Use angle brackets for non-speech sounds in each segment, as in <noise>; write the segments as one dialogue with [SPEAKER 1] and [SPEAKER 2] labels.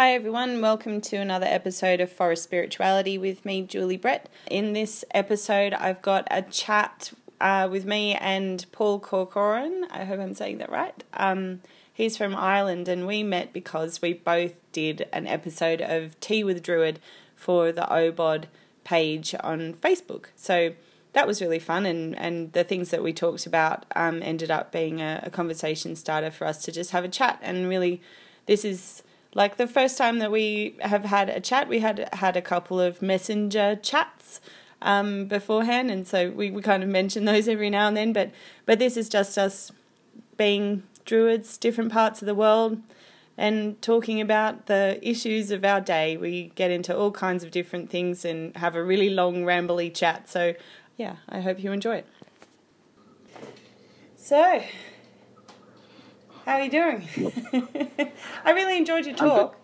[SPEAKER 1] Hi, everyone. Welcome to another episode of Forest Spirituality with me, Julie Brett. In this episode, I've got a chat uh, with me and Paul Corcoran. I hope I'm saying that right. Um, he's from Ireland, and we met because we both did an episode of Tea with Druid for the OBOD page on Facebook. So that was really fun, and, and the things that we talked about um, ended up being a, a conversation starter for us to just have a chat. And really, this is like the first time that we have had a chat, we had had a couple of messenger chats um, beforehand, and so we, we kind of mention those every now and then. But but this is just us being druids, different parts of the world, and talking about the issues of our day. We get into all kinds of different things and have a really long, rambly chat. So yeah, I hope you enjoy it. So, how are you doing? <laughs> I really enjoyed your talk.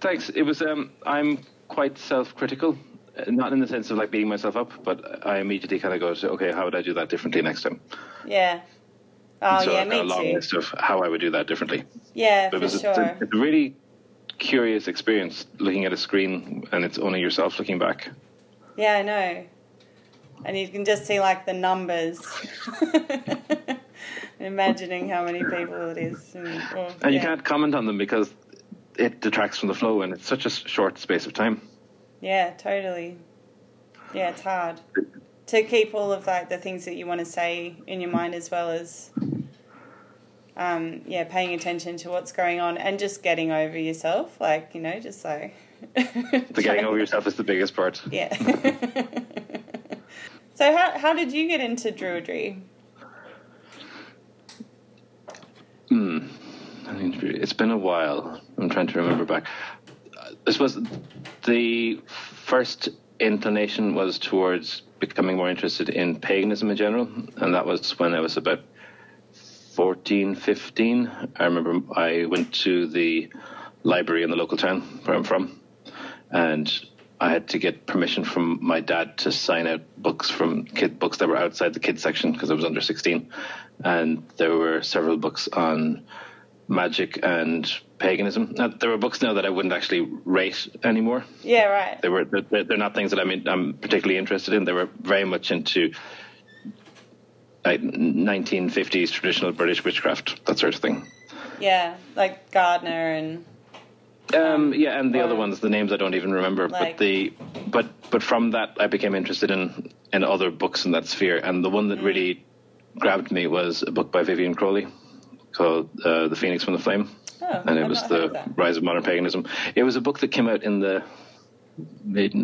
[SPEAKER 2] Thanks. It was. Um, I'm quite self-critical, uh, not in the sense of like beating myself up, but I immediately kind of go, to, okay, how would I do that differently next time?
[SPEAKER 1] Yeah. Oh
[SPEAKER 2] so
[SPEAKER 1] yeah,
[SPEAKER 2] I've got
[SPEAKER 1] me
[SPEAKER 2] a long
[SPEAKER 1] too.
[SPEAKER 2] list of how I would do that differently.
[SPEAKER 1] Yeah,
[SPEAKER 2] But it
[SPEAKER 1] for
[SPEAKER 2] was a, it's a really curious experience looking at a screen and it's only yourself looking back.
[SPEAKER 1] Yeah, I know. And you can just see like the numbers. <laughs> Imagining how many people it is. And, well,
[SPEAKER 2] And you
[SPEAKER 1] yeah.
[SPEAKER 2] can't comment on them because it detracts from the flow and it's such a short space of time.
[SPEAKER 1] Yeah, totally. Yeah, it's hard to keep all of like the things that you want to say in your mind as well as um, yeah, paying attention to what's going on and just getting over yourself, like you know, just like <laughs>
[SPEAKER 2] The getting over yourself is the biggest part.
[SPEAKER 1] Yeah. <laughs> so how how did you get into druidry?
[SPEAKER 2] Hmm. It's been a while. I'm trying to remember back. I suppose the first inclination was towards becoming more interested in paganism in general, and that was when I was about 14, 15. I remember I went to the library in the local town where I'm from, and I had to get permission from my dad to sign out books from kid books that were outside the kids section because I was under 16, and there were several books on magic and paganism. Now, there were books now that I wouldn't actually rate anymore.
[SPEAKER 1] Yeah, right.
[SPEAKER 2] They were they're, they're not things that I'm in, I'm particularly interested in. They were very much into like 1950s traditional British witchcraft, that sort of thing.
[SPEAKER 1] Yeah, like Gardner and
[SPEAKER 2] Um, yeah, and the other ones, the names I don't even remember.
[SPEAKER 1] Like-
[SPEAKER 2] but the but but from that, I became interested in in other books in that sphere, and the one that really grabbed me was a book by Vivianne Crowley called uh, "The Phoenix from the Flame,"
[SPEAKER 1] oh,
[SPEAKER 2] and it
[SPEAKER 1] I've
[SPEAKER 2] was
[SPEAKER 1] not heard of
[SPEAKER 2] the rise of modern paganism. It was a book that came out in the mid.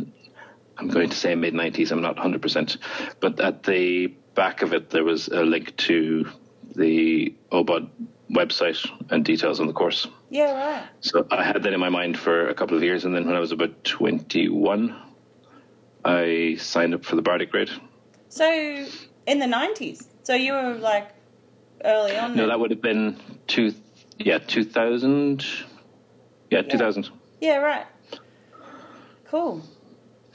[SPEAKER 2] I'm going to say mid 90s. I'm not 100, percent but at the back of it there was a link to the OBOD website and details on the course.
[SPEAKER 1] Yeah, right.
[SPEAKER 2] So I had that in my mind for a couple of years, and then when I was about 21, I signed up for the Bardic grade.
[SPEAKER 1] So in the nineties. So you were like early on.
[SPEAKER 2] No,
[SPEAKER 1] then?
[SPEAKER 2] that would have been two, yeah, 2000. Yeah, 2000.
[SPEAKER 1] Yeah, right. Cool.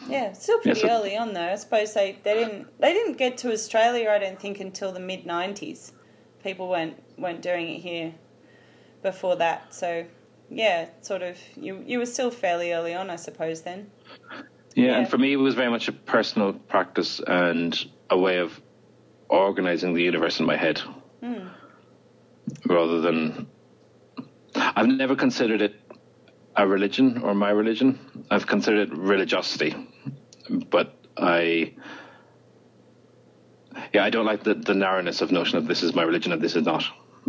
[SPEAKER 1] Yeah, still pretty
[SPEAKER 2] Yeah, so-
[SPEAKER 1] early on though. I suppose they, they didn't they didn't get to Australia. I don't think until the mid nineties. People weren't weren't doing it here before that. So yeah, sort of you you were still fairly early on, I suppose. Then
[SPEAKER 2] Yeah,
[SPEAKER 1] Yeah.
[SPEAKER 2] and for me, it was very much a personal practice and a way of organizing the universe in my head, rather than. I've never considered it a religion or my religion. I've considered it religiosity, but I. Yeah, I don't like the, the narrowness of notion of this is my religion and this is not.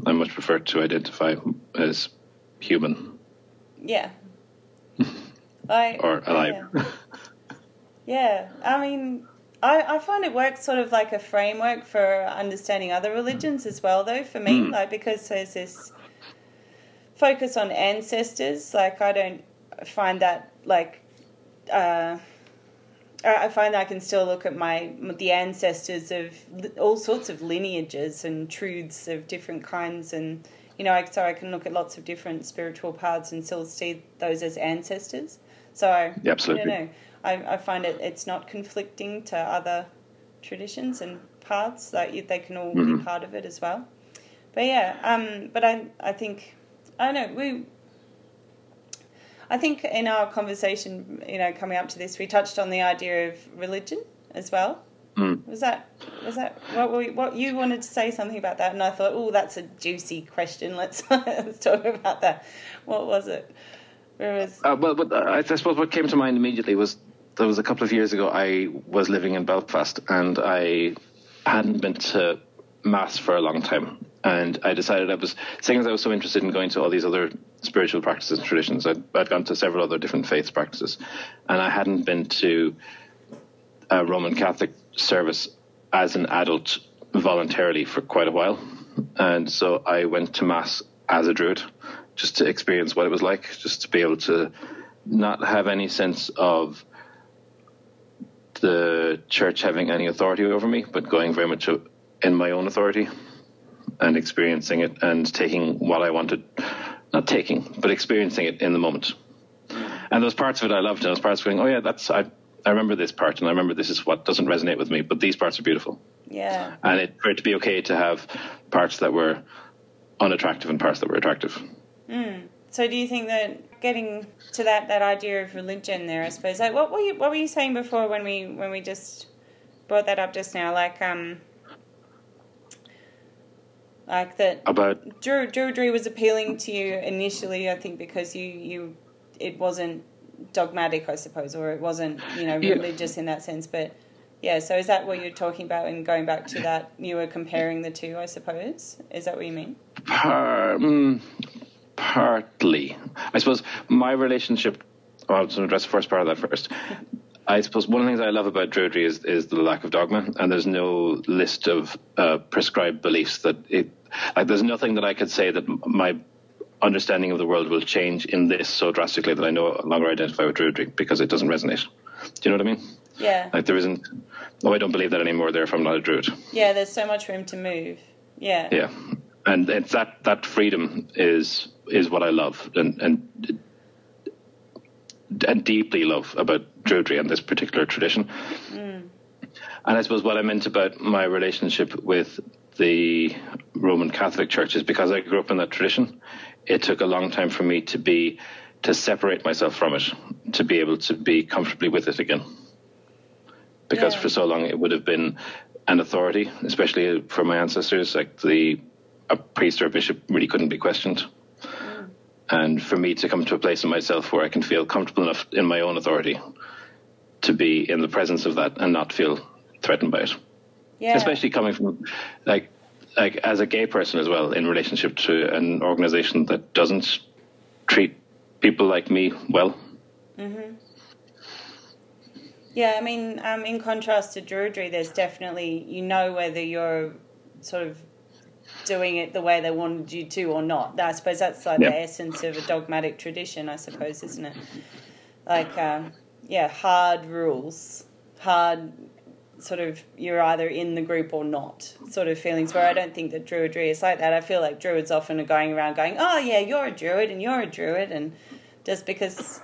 [SPEAKER 2] I much prefer to identify as human
[SPEAKER 1] yeah, <laughs> I
[SPEAKER 2] or alive.
[SPEAKER 1] Yeah. Yeah, I mean, I, I find it works sort of like a framework for understanding other religions as well, though, for me,
[SPEAKER 2] Hmm.
[SPEAKER 1] like because there's this focus on ancestors. Like, I don't find that like. Uh, I find I can still look at my the ancestors of all sorts of lineages and truths of different kinds, and you know, I, so I can look at lots of different spiritual paths and still see those as ancestors. So
[SPEAKER 2] Yeah, absolutely.
[SPEAKER 1] I don't know. I, I find it it's not conflicting to other traditions and paths. Like they can all
[SPEAKER 2] Mm-hmm.
[SPEAKER 1] be part of it as well. But yeah, um, but I I think I don't know we I think in our conversation, you know, coming up to this, we touched on the idea of religion as well.
[SPEAKER 2] Mm.
[SPEAKER 1] Was that was that what we, what you wanted to say something about that? And I thought, oh, that's a juicy question. Let's <laughs> let's talk about that. What was it? Where was?
[SPEAKER 2] Uh, well, but uh, I suppose what came to mind immediately was there was a couple of years ago. I was living in Belfast and I hadn't been to mass for a long time, and I decided I was seeing as I was so interested in going to all these other spiritual practices and traditions. I'd, I'd gone to several other different faith practices, and I hadn't been to a Roman Catholic service as an adult voluntarily for quite a while, and so I went to mass as a druid just to experience what it was like, just to be able to not have any sense of the church having any authority over me, but going very much in my own authority and experiencing it and taking what I wanted, not taking, but experiencing it in the moment. And those parts of it I loved, and those parts going, oh yeah, that's I, I remember this part, and I remember this is what doesn't resonate with me, but these parts are beautiful.
[SPEAKER 1] Yeah.
[SPEAKER 2] And it, for it to be okay to have parts that were unattractive and parts that were attractive.
[SPEAKER 1] Mm. So do you think that getting to that, that idea of religion there, I suppose, like what were you what were you saying before when we when we just brought that up just now, like um like that
[SPEAKER 2] about
[SPEAKER 1] Drew, Druidry was appealing to you initially, I think, because you you it wasn't dogmatic, I suppose, or it wasn't you know religious yeah. in that sense. But yeah, so is that what you're talking about? And going back to that, you were comparing the two, I suppose. Is that what you mean?
[SPEAKER 2] Um, partly, I suppose my relationship. Well, I'll address the first part of that first. I suppose one of the things I love about Druidry is, is the lack of dogma, and there's no list of uh, prescribed beliefs that it like. There's nothing that I could say that my understanding of the world will change in this so drastically that I no longer identify with Druidry because it doesn't resonate. Do you know what I mean?
[SPEAKER 1] Yeah.
[SPEAKER 2] Like there isn't. Oh, I don't believe that anymore. Therefore, I'm not a Druid.
[SPEAKER 1] Yeah, there's so much room to move. Yeah.
[SPEAKER 2] Yeah, and it's that that freedom is is what I love, and and and deeply love about Druidry and this particular tradition. Mm. And I suppose what I meant about my relationship with the Roman Catholic Church is because I grew up in that tradition. It took a long time for me to be to separate myself from it, to be able to be comfortably with it again. Because yeah. for so long it would have been an authority, especially for my ancestors. Like the a priest or a bishop really couldn't be questioned and for me to come to a place in myself where I can feel comfortable enough in my own authority to be in the presence of that and not feel threatened by it.
[SPEAKER 1] Yeah.
[SPEAKER 2] Especially coming from like like as a gay person as well in relationship to an organization that doesn't treat people like me well.
[SPEAKER 1] Mhm. Yeah, I mean, um, in contrast to Druidry, there's definitely you know whether you're sort of doing it the way they wanted you to or not. I suppose that's like the essence of a dogmatic tradition, I suppose, isn't it? Like, um, yeah, hard rules, hard sort of you're either in the group or not sort of feelings where I don't think that druidry is like that. I feel like druids often are going around going, Oh yeah, you're a druid and you're a druid and just because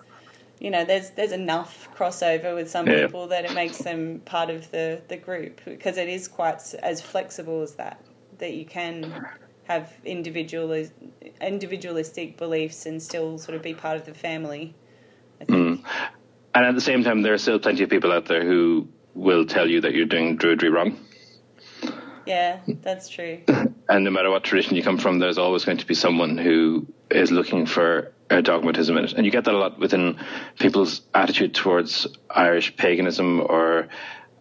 [SPEAKER 1] you know, there's there's enough crossover with some yeah. people that it makes them part of the, the group because it is quite as flexible as that that you can have individual individualistic beliefs and still sort of be part of the family.
[SPEAKER 2] Mm. And at the same time, there are still plenty of people out there who will tell you that you're doing Druidry wrong.
[SPEAKER 1] Yeah, that's true. <laughs>
[SPEAKER 2] and no matter what tradition you come from, there's always going to be someone who is looking for a dogmatism in it. And you get that a lot within people's attitude towards Irish paganism or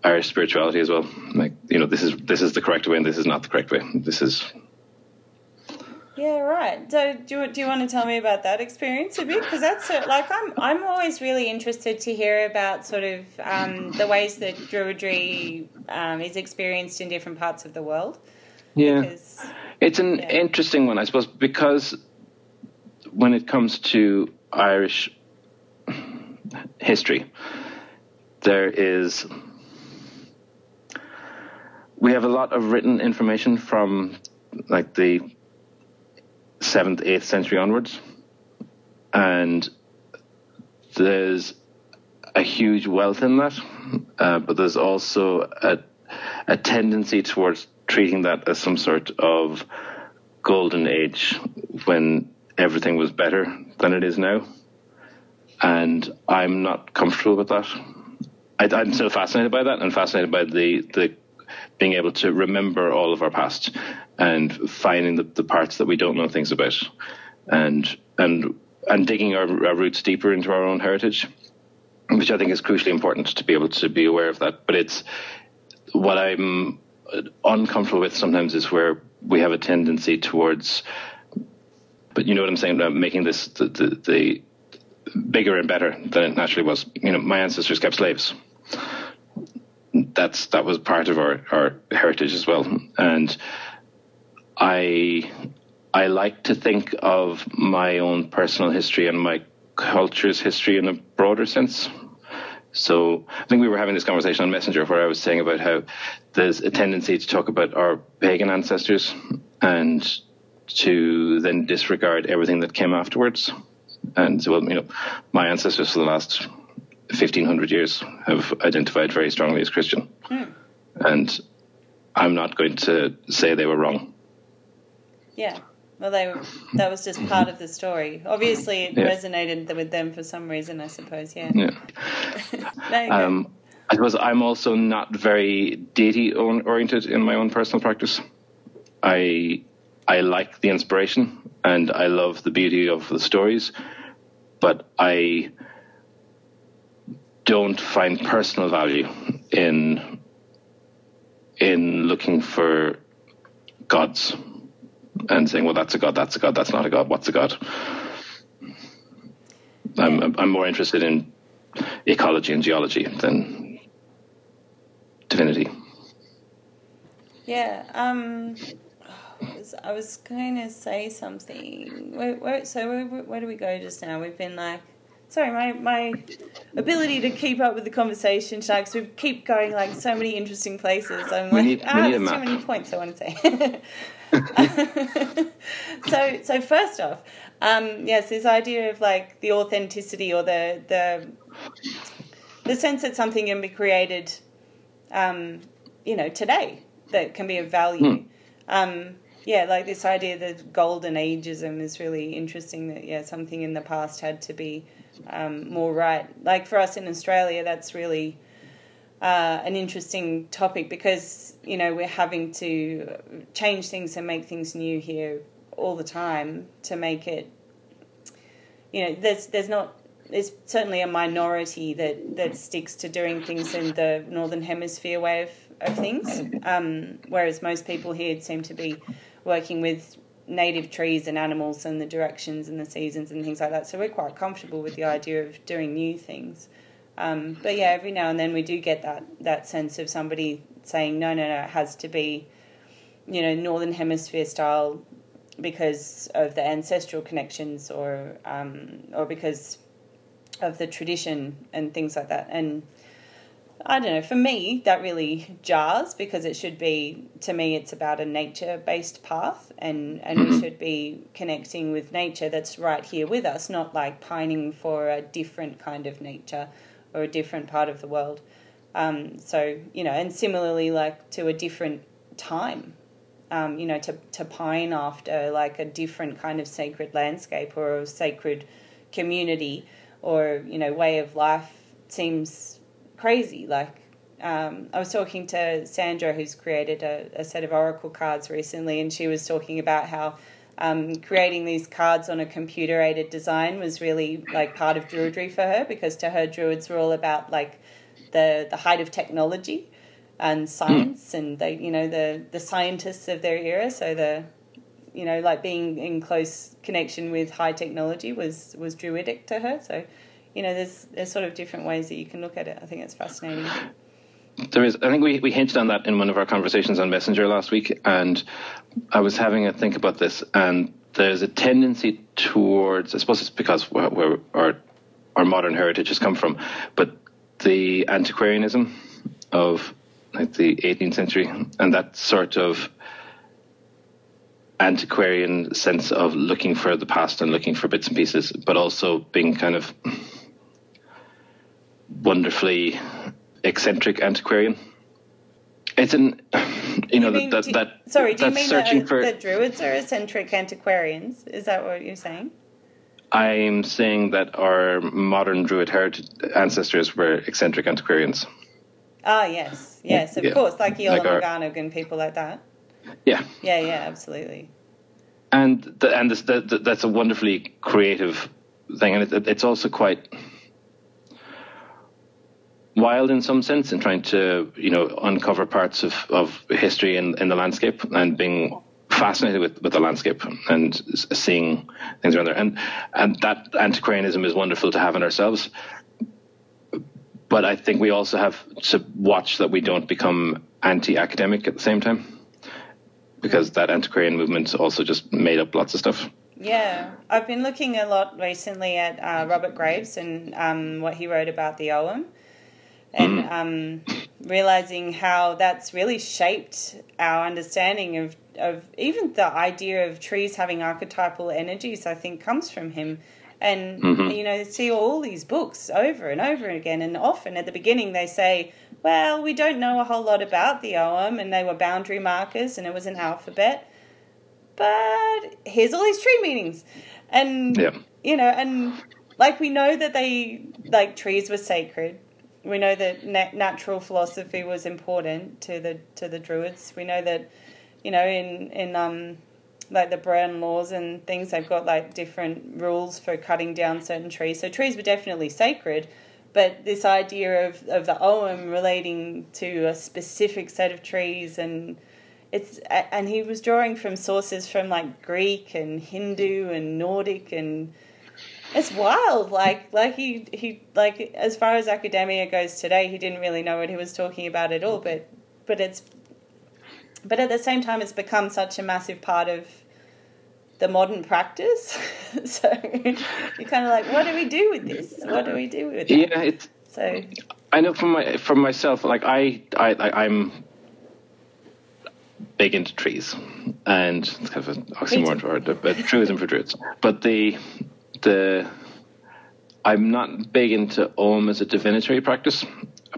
[SPEAKER 2] Irish spirituality as well. Like you know, this is this is the correct way, and this is not the correct way. This is.
[SPEAKER 1] Yeah, right. So, do you, do you want to tell me about that experience a bit? Because that's a, like I'm I'm always really interested to hear about sort of um, the ways that Druidry um, is experienced in different parts of the world.
[SPEAKER 2] Yeah, because, it's an yeah. interesting one, I suppose, because when it comes to Irish history, there is we have a lot of written information from like the seventh, eighth century onwards, and there's a huge wealth in that, uh, but there's also a, a tendency towards treating that as some sort of golden age when everything was better than it is now. and I'm not comfortable with that. I, I'm still fascinated by that, and fascinated by the the being able to remember all of our past and finding the, the parts that we don't know things about, and and and digging our, our roots deeper into our own heritage, which I think is crucially important to be able to be aware of that. But it's what I'm uncomfortable with sometimes is where we have a tendency towards, but you know what I'm saying about making this the, the, the bigger and better than it naturally was. You know, my ancestors kept slaves. That's that was part of our, our heritage as well, and I I like to think of my own personal history and my culture's history in a broader sense. So I think we were having this conversation on Messenger where I was saying about how there's a tendency to talk about our pagan ancestors and to then disregard everything that came afterwards. And so, well, you know, my ancestors for the last 1500 years have identified very strongly as Christian. Mm. And I'm not going to say they were wrong.
[SPEAKER 1] Yeah. Well, they were, that was just part of the story. Obviously, it yeah. resonated with them for some reason, I suppose. Yeah.
[SPEAKER 2] Yeah. <laughs> um, I suppose I'm also not very deity oriented in my own personal practice. I I like the inspiration and I love the beauty of the stories, but I don't find personal value in in looking for gods and saying, well, that's a god, that's a god, that's not a god, what's a god? I'm, I'm more interested in ecology and geology than divinity.
[SPEAKER 1] Yeah. Um, I was going to say something. Where, where, so where, where do we go just now? We've been like sorry, my, my ability to keep up with the conversation, Sharks, we keep going like so many interesting places. I'm we like, need, ah, there's too many points I want to say. <laughs> <laughs> so, so first off, um, yes, this idea of like the authenticity or the the the sense that something can be created, um, you know, today that can be of value. Hmm. Um, yeah, like this idea that golden ageism is really interesting. That yeah, something in the past had to be um, more right. Like for us in Australia, that's really uh, an interesting topic because you know we're having to change things and make things new here all the time to make it. You know, there's there's not there's certainly a minority that that sticks to doing things in the northern hemisphere way of of things, um, whereas most people here seem to be working with native trees and animals and the directions and the seasons and things like that. So we're quite comfortable with the idea of doing new things. Um, but yeah, every now and then we do get that that sense of somebody saying, no, no, no, it has to be, you know, northern hemisphere style because of the ancestral connections or um, or because of the tradition and things like that. And I don't know, for me, that really jars because it should be, to me, it's about a nature based path and, and we mm-hmm. should be connecting with nature that's right here with us, not like pining for a different kind of nature or a different part of the world. Um, so, you know, and similarly, like to a different time, um, you know, to, to pine after like a different kind of sacred landscape or a sacred community or, you know, way of life seems crazy. Like, um, I was talking to Sandra, who's created a, a, set of oracle cards recently, and she was talking about how um, creating these cards on a computer aided design was really like part of druidry for her because to her druids were all about like the the height of technology and science mm. and they you know the the scientists of their era so the you know like being in close connection with high technology was was druidic to her so you know, there's there's sort of different ways that you can look at it. I think it's fascinating.
[SPEAKER 2] There is. I think we, we hinted on that in one of our conversations on Messenger last week, and I was having a think about this, and there's a tendency towards. I suppose it's because where, where our our modern heritage has come from, but the antiquarianism of like the 18th century and that sort of antiquarian sense of looking for the past and looking for bits and pieces, but also being kind of wonderfully eccentric antiquarian. It's an, you know,
[SPEAKER 1] mean,
[SPEAKER 2] that,
[SPEAKER 1] do,
[SPEAKER 2] that,
[SPEAKER 1] Sorry, do you mean that, for, that druids are eccentric antiquarians? Is that what you're saying?
[SPEAKER 2] I'm saying that our modern Druid heritage ancestors were eccentric antiquarians.
[SPEAKER 1] Ah, yes, yes, of
[SPEAKER 2] Yeah.
[SPEAKER 1] course, like Iolo
[SPEAKER 2] Like
[SPEAKER 1] Morganwg and people like that.
[SPEAKER 2] Yeah,
[SPEAKER 1] Yeah, yeah, absolutely.
[SPEAKER 2] and the, and this, the, the, that's a wonderfully creative thing, and it, it's also quite wild in some sense in trying to you know uncover parts of, of history in, in the landscape and being fascinated with, with the landscape and seeing things around there. And and that antiquarianism is wonderful to have in ourselves. But I think we also have to watch that we don't become anti-academic at the same time because that antiquarian movement also just made up lots of stuff.
[SPEAKER 1] Yeah, I've been looking a lot recently at uh, Robert Graves and um, what he wrote about the Ogham, and um, realizing how that's really shaped our understanding of of even the idea of trees having archetypal energies. I think comes from him. And you know, see all these books over and over again, and often at the beginning they say, "Well, we don't know a whole lot about the Ogham, and they were boundary markers, and it was an alphabet." but here's all these tree meanings and
[SPEAKER 2] Yeah.
[SPEAKER 1] you know and like we know that they like trees were sacred we know that na- natural philosophy was important to the to the druids. We know that you know in in um like the Brehon laws and things they've got like different rules for cutting down certain trees. So trees were definitely sacred but this idea of, of the Ogham relating to a specific set of trees and it's and he was drawing from sources from like Greek and Hindu and Nordic and it's wild like like he he like as far as academia goes today he didn't really know what he was talking about at all but but it's but at the same time it's become such a massive part of the modern practice <laughs> so you're kind of like what do we do with this what do we do with it
[SPEAKER 2] yeah it's
[SPEAKER 1] so
[SPEAKER 2] I know from my from myself, like I, I, I I'm big into trees, and it's kind of an oxymoron
[SPEAKER 1] too.
[SPEAKER 2] word, but truism for druids. But the the I'm not big into Ogham as a divinatory practice.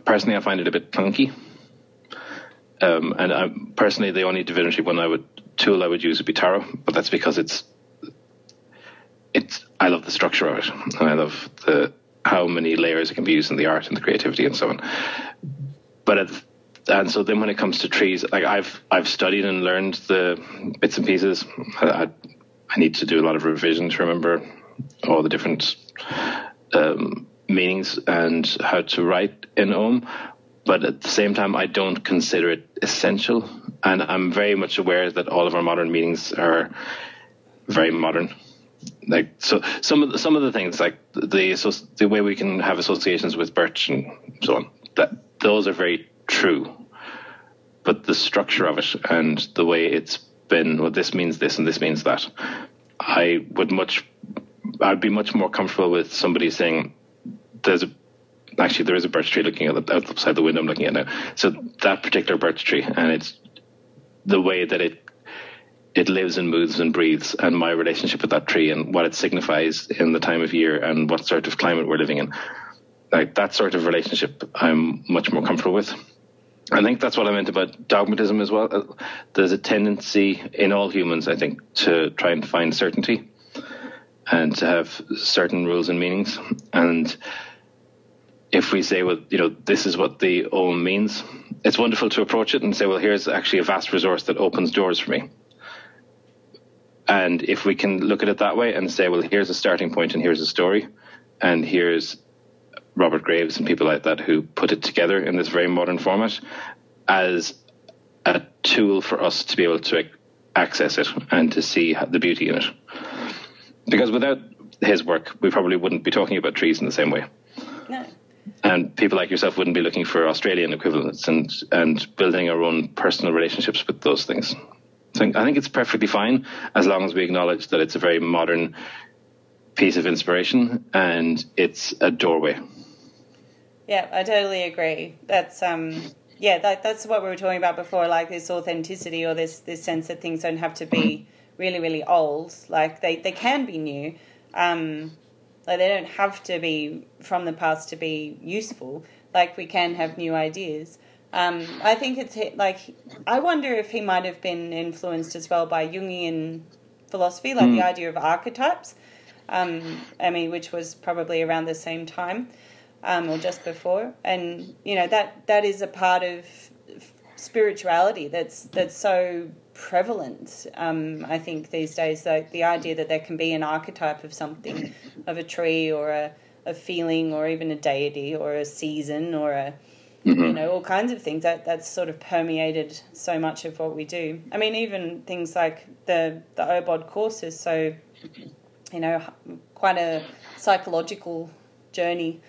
[SPEAKER 2] Personally, I find it a bit clunky. Um, and I, personally, the only divinatory one I would tool I would use would be tarot, but that's because it's it's I love the structure of it, and I love the how many layers it can be used in the art and the creativity and so on. But and so then when it comes to trees, like I've I've studied and learned the bits and pieces. I, I, I need to do a lot of revision to remember all the different um, meanings and how to write in Ogham. But at the same time, I don't consider it essential, and I'm very much aware that all of our modern meanings are very modern like so some of the, some of the things like the associ- the way we can have associations with birch and so on that those are very true but the structure of it and the way it's been well this means this and this means that i would much i'd be much more comfortable with somebody saying there's a actually there is a birch tree looking at outside the window i'm looking at now so that particular birch tree and it's the way that it it lives and moves and breathes, and my relationship with that tree and what it signifies in the time of year and what sort of climate we're living in. Like that sort of relationship, I'm much more comfortable with. I think that's what I meant about dogmatism as well. There's a tendency in all humans, I think, to try and find certainty and to have certain rules and meanings. And if we say, well, you know, this is what the Ogham means, it's wonderful to approach it and say, well, here's actually a vast resource that opens doors for me. And if we can look at it that way and say, well, here's a starting point and here's a story, and here's Robert Graves and people like that who put it together in this very modern format as a tool for us to be able to access it and to see the beauty in it. Because without his work, we probably wouldn't be talking about trees in the same way.
[SPEAKER 1] no
[SPEAKER 2] And people like yourself wouldn't be looking for Australian equivalents and, and building our own personal relationships with those things. So I think it's perfectly fine as long as we acknowledge that it's a very modern piece of inspiration and it's a doorway.
[SPEAKER 1] Yeah, I totally agree. That's um yeah, that, that's what we were talking about before, like this authenticity or this this sense that things don't have to be really, really old. Like they, they can be new. Um like they don't have to be from the past to be useful. Like we can have new ideas. Um, I think it's like I wonder if he might have been influenced as well by Jungian philosophy, like the idea of archetypes Um, I mean, which was probably around the same time um, or just before, and you know that that is a part of spirituality that's that's so prevalent. Um, I think these days, like the idea that there can be an archetype of something, of a tree or a, a feeling or even a deity or a season or a mm-hmm. you know all kinds of things that that's sort of permeated so much of what we do. I mean, even things like the the Obod course is so you know quite a psychological journey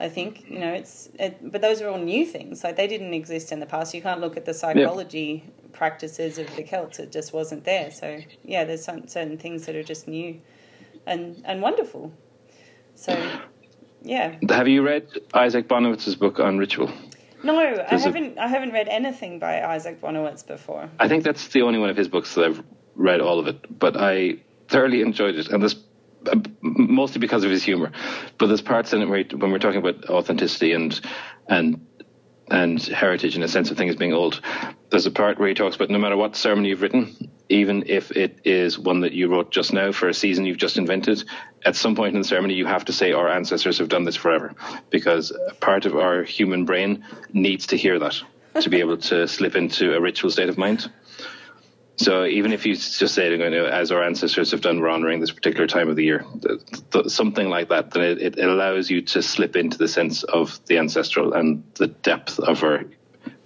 [SPEAKER 1] I think you know it's, it, but those are all new things. Like they didn't exist in the past. You can't look at the psychology yeah. Practices of the Celts; it just wasn't there. So yeah, there's some, certain things that are just new, and and wonderful. So yeah.
[SPEAKER 2] Have you read Isaac Bonewits's book on ritual?
[SPEAKER 1] No, I haven't. I haven't read anything by Isaac Bonowitz before.
[SPEAKER 2] I think that's the only one of his books that I've read all of it, but I thoroughly enjoyed it. And this mostly because of his humor. But there's parts in it where when we're talking about authenticity and and and heritage and a sense of things being old, there's a part where he talks about no matter what sermon you've written, even if it is one that you wrote just now for a season you've just invented, at some point in the ceremony you have to say our ancestors have done this forever, because part of our human brain needs to hear that to be able to slip into a ritual state of mind. So even if you just say, you know, as our ancestors have done, we're honoring this particular time of the year, something like that, then it, it allows you to slip into the sense of the ancestral and the depth of our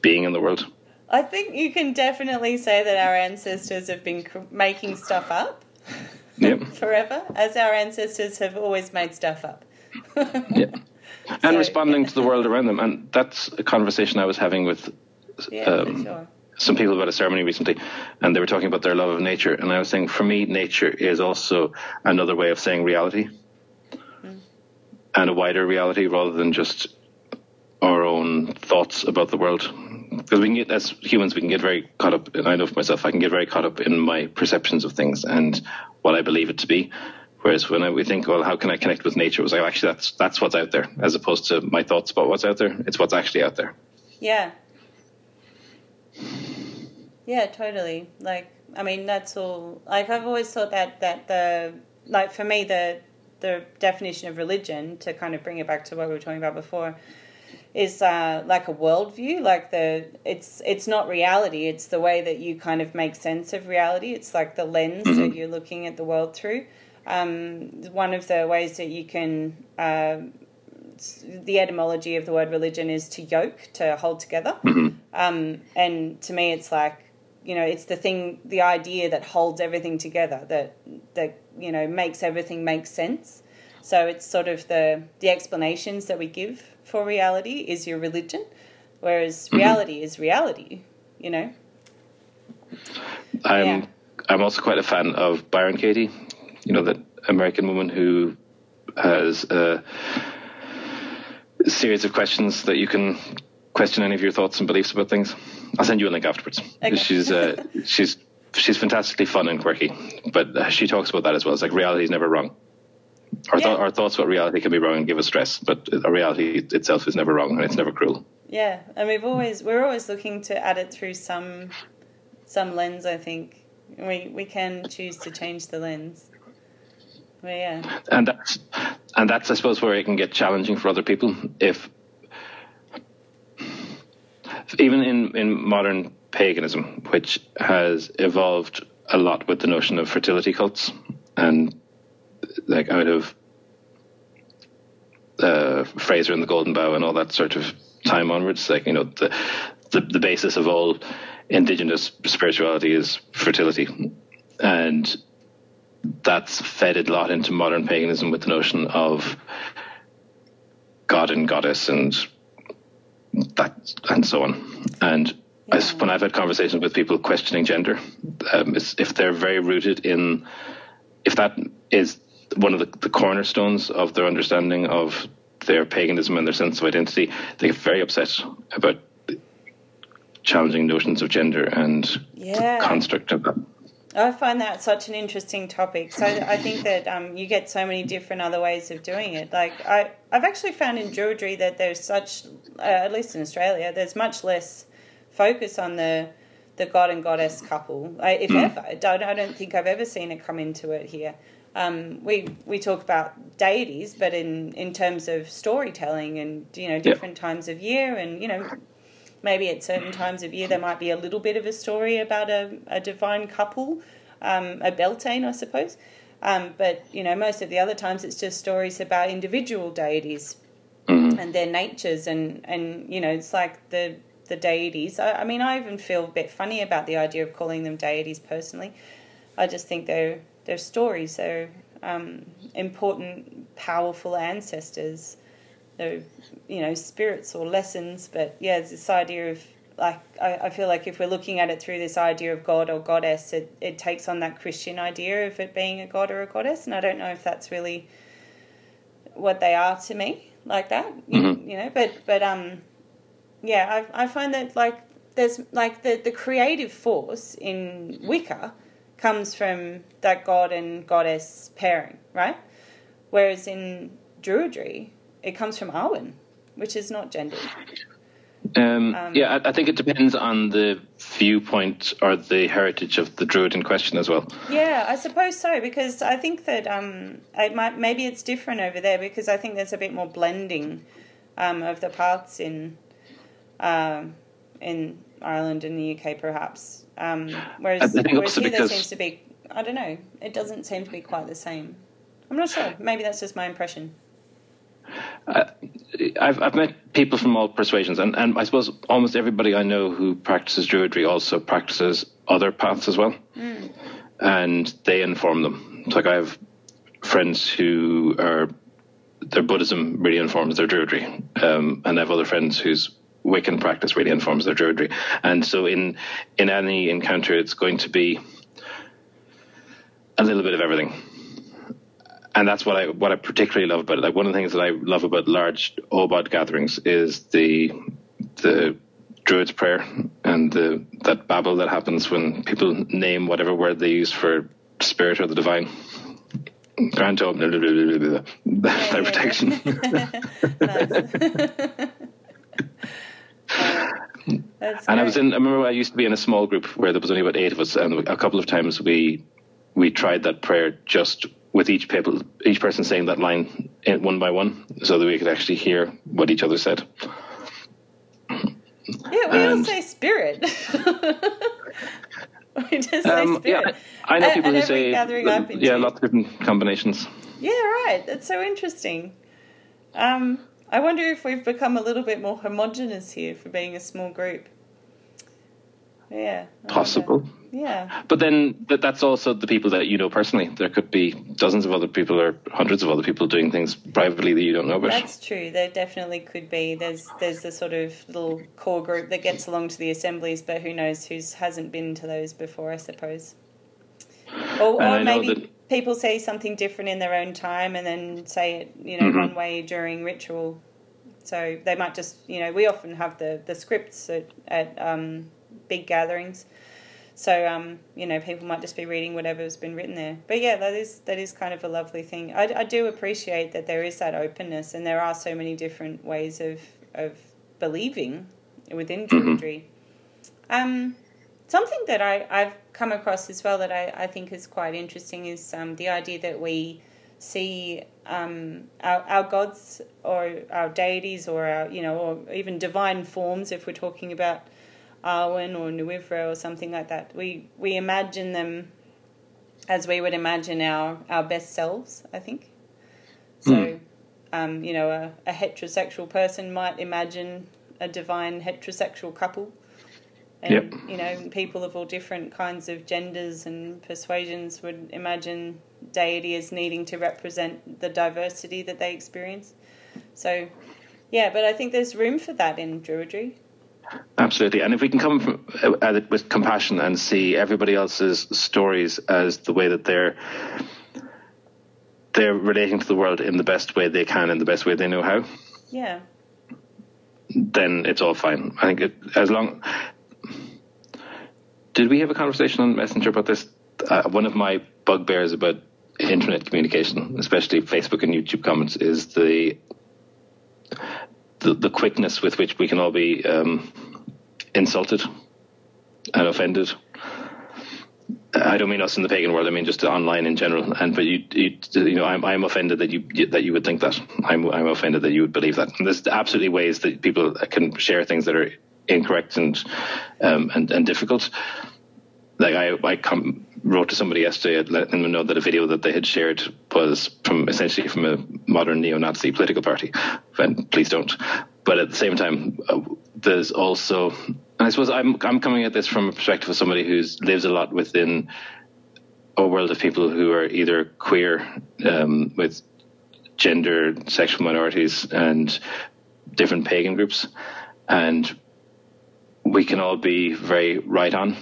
[SPEAKER 2] being in the world.
[SPEAKER 1] I think you can definitely say that our ancestors have been making stuff up
[SPEAKER 2] yep. <laughs>
[SPEAKER 1] forever, as our ancestors have always made stuff up. <laughs>
[SPEAKER 2] yeah. And so, responding yeah. to the world around them. And that's a conversation I was having with
[SPEAKER 1] yeah, um, sure
[SPEAKER 2] some people about a ceremony recently, and they were talking about their love of nature. And I was saying, for me, nature is also another way of saying reality, mm. and a wider reality rather than just our own thoughts about the world. Because we can get, as humans, we can get very caught up. And I know for myself, I can get very caught up in my perceptions of things and what I believe it to be. Whereas when I, we think, well, how can I connect with nature? It was like, actually, that's that's what's out there, as opposed to my thoughts about what's out there. It's what's actually out there.
[SPEAKER 1] Yeah, yeah, totally. Like, I mean, that's all. Like, I've always thought that that the like for me the the definition of religion to kind of bring it back to what we were talking about before is uh, like a worldview. Like the it's it's not reality. It's the way that you kind of make sense of reality. It's like the lens mm-hmm. that you're looking at the world through. Um, one of the ways that you can uh, the etymology of the word religion is to yoke, to hold together.
[SPEAKER 2] Mm-hmm.
[SPEAKER 1] Um, and to me, it's like, you know, it's the thing, the idea that holds everything together, that, that, you know, makes everything make sense. So it's sort of the, the explanations that we give for reality is your religion, whereas mm-hmm. reality is reality, you know?
[SPEAKER 2] I'm, yeah. I'm also quite a fan of Byron Katie, you know, that American woman who has, a series of questions that you can question any of your thoughts and beliefs about things. I'll send you a link afterwards. Okay. She's uh, <laughs> she's she's fantastically fun and quirky, but uh, she talks about that as well. It's like reality is never wrong. Our, yeah. th- our thoughts about reality can be wrong and give us stress, but a reality itself is never wrong and it's never cruel.
[SPEAKER 1] Yeah, and we've always we're always looking to add it through some some lens. I think we we can choose to change the lens. Well, yeah.
[SPEAKER 2] And that's and that's I suppose where it can get challenging for other people if even in in modern paganism, which has evolved a lot with the notion of fertility cults and like out of uh, Frazer and the Golden Bough and all that sort of time onwards, like you know the the, the basis of all indigenous spirituality is fertility, and that's fed a lot into modern paganism with the notion of god and goddess and that and so on. And yeah. when I've had conversations with people questioning gender, um, if they're very rooted in, if that is one of the, the cornerstones of their understanding of their paganism and their sense of identity, they get very upset about challenging notions of gender and
[SPEAKER 1] yeah.
[SPEAKER 2] the construct of that.
[SPEAKER 1] I find that such an interesting topic. So I think that um, you get so many different other ways of doing it. Like I, I've actually found in Druidry that there's such, uh, at least in Australia, there's much less focus on the the god and goddess couple, I, if mm. ever. I don't, I don't think I've ever seen it come into it here. um, we we talk about deities, but in in terms of storytelling and you know different yeah. times of year, and you know maybe at certain times of year there might be a little bit of a story about a, a divine couple, um, a Beltane, I suppose. Um, but you know, most of the other times it's just stories about individual deities mm-hmm. and their natures, and and you know, it's like the the deities. I, I, mean, I even feel a bit funny about the idea of calling them deities personally. I just think they're they're stories. They're um, important, powerful ancestors. They're you know spirits or lessons. But yeah, this idea of like I, I feel like if we're looking at it through this idea of God or goddess, it, it takes on that Christian idea of it being a god or a goddess, and I don't know if that's really what they are to me like that. Mm-hmm. You, you know, but but um, yeah, I I find that like there's like the the creative force in Wicca comes from that god and goddess pairing, right? Whereas in Druidry, it comes from Awen, which is not gendered.
[SPEAKER 2] Um, um, yeah, I, I, think it depends on the viewpoint or the heritage of the druid in question as well.
[SPEAKER 1] Yeah, I suppose so because I think that um, it might maybe it's different over there because I think there's a bit more blending um, of the paths in um, in Ireland and the UK, perhaps. Um, whereas, whereas here there seems to be, I don't know, it doesn't seem to be quite the same. I'm not sure. Maybe that's just my impression.
[SPEAKER 2] Uh, I've I've met people from all persuasions, and, and I suppose almost everybody I know who practices Druidry also practices other paths as well, mm. and they inform them. It's like I have friends who are their Buddhism really informs their Druidry, um, and I have other friends whose Wiccan practice really informs their Druidry, and so in in any encounter, it's going to be a little bit of everything and that's what I what I particularly love about it. Like one of the things that I love about large Obod gatherings is the the Druid's prayer and the that babble that happens when people name whatever word they use for spirit or the divine. Grant blah, blah, blah, <laughs> yeah, protection. <laughs> <laughs> and I was in. I remember I used to be in a small group where there was only about eight of us, and a couple of times we we tried that prayer just with each people, each person saying that line one by one, so that we could actually hear what each other said.
[SPEAKER 1] Yeah, we and, all say spirit. <laughs> we just say um, spirit. Yeah,
[SPEAKER 2] I know people and, who say yeah, lots of different combinations.
[SPEAKER 1] Yeah, right. That's so interesting. Um, I wonder if we've become a little bit more homogenous here for being a small group. Yeah.
[SPEAKER 2] Possible.
[SPEAKER 1] Yeah.
[SPEAKER 2] But then that's also the people that you know personally. There could be dozens of other people or hundreds of other people doing things privately that you don't know about.
[SPEAKER 1] That's true. There definitely could be. There's there's the sort of little core group that gets along to the assemblies, but who knows who hasn't been to those before, I suppose. Or, or maybe that... people say something different in their own time and then say it, you know, mm-hmm. one way during ritual. So they might just, you know, we often have the, the scripts at, at um, big gatherings so um, you know, people might just be reading whatever's been written there. But yeah, that is that is kind of a lovely thing. I, I do appreciate that there is that openness, and there are so many different ways of of believing within mm-hmm. Druidry. Um, something that I, I've come across as well that I, I think is quite interesting is um, the idea that we see um, our, our gods or our deities or our you know or even divine forms if we're talking about Awen or Nwyfre or something like that. We we imagine them as we would imagine our, our best selves, I think. So, mm. um, you know, a, a, heterosexual person might imagine a divine heterosexual couple. And, yep. you know, people of all different kinds of genders and persuasions would imagine deity as needing to represent the diversity that they experience. So, yeah, but I think there's room for that in Druidry.
[SPEAKER 2] Absolutely, and if we can come from, uh, with compassion and see everybody else's stories as the way that they're they're relating to the world in the best way they can, in the best way they know how.
[SPEAKER 1] Yeah.
[SPEAKER 2] Then it's all fine. I think it, as long. Did we have a conversation on Messenger about this? Uh, one of my bugbears about internet communication, especially Facebook and YouTube comments, is the the, the quickness with which we can all be um, insulted and offended. I don't mean us in the pagan world. I mean just online in general. And but you, you, you know, I'm, I'm offended that you that you would think that. I'm, I'm offended that you would believe that. And there's absolutely ways that people can share things that are incorrect and um, and, and difficult. Like I, I come, wrote to somebody yesterday, letting them know that a video that they had shared was from essentially from a modern neo-Nazi political party. And please don't. But at the same time, uh, there's also, and I suppose I'm I'm coming at this from a perspective of somebody who lives a lot within a world of people who are either queer um, with gender, sexual minorities, and different pagan groups, and we can all be very right on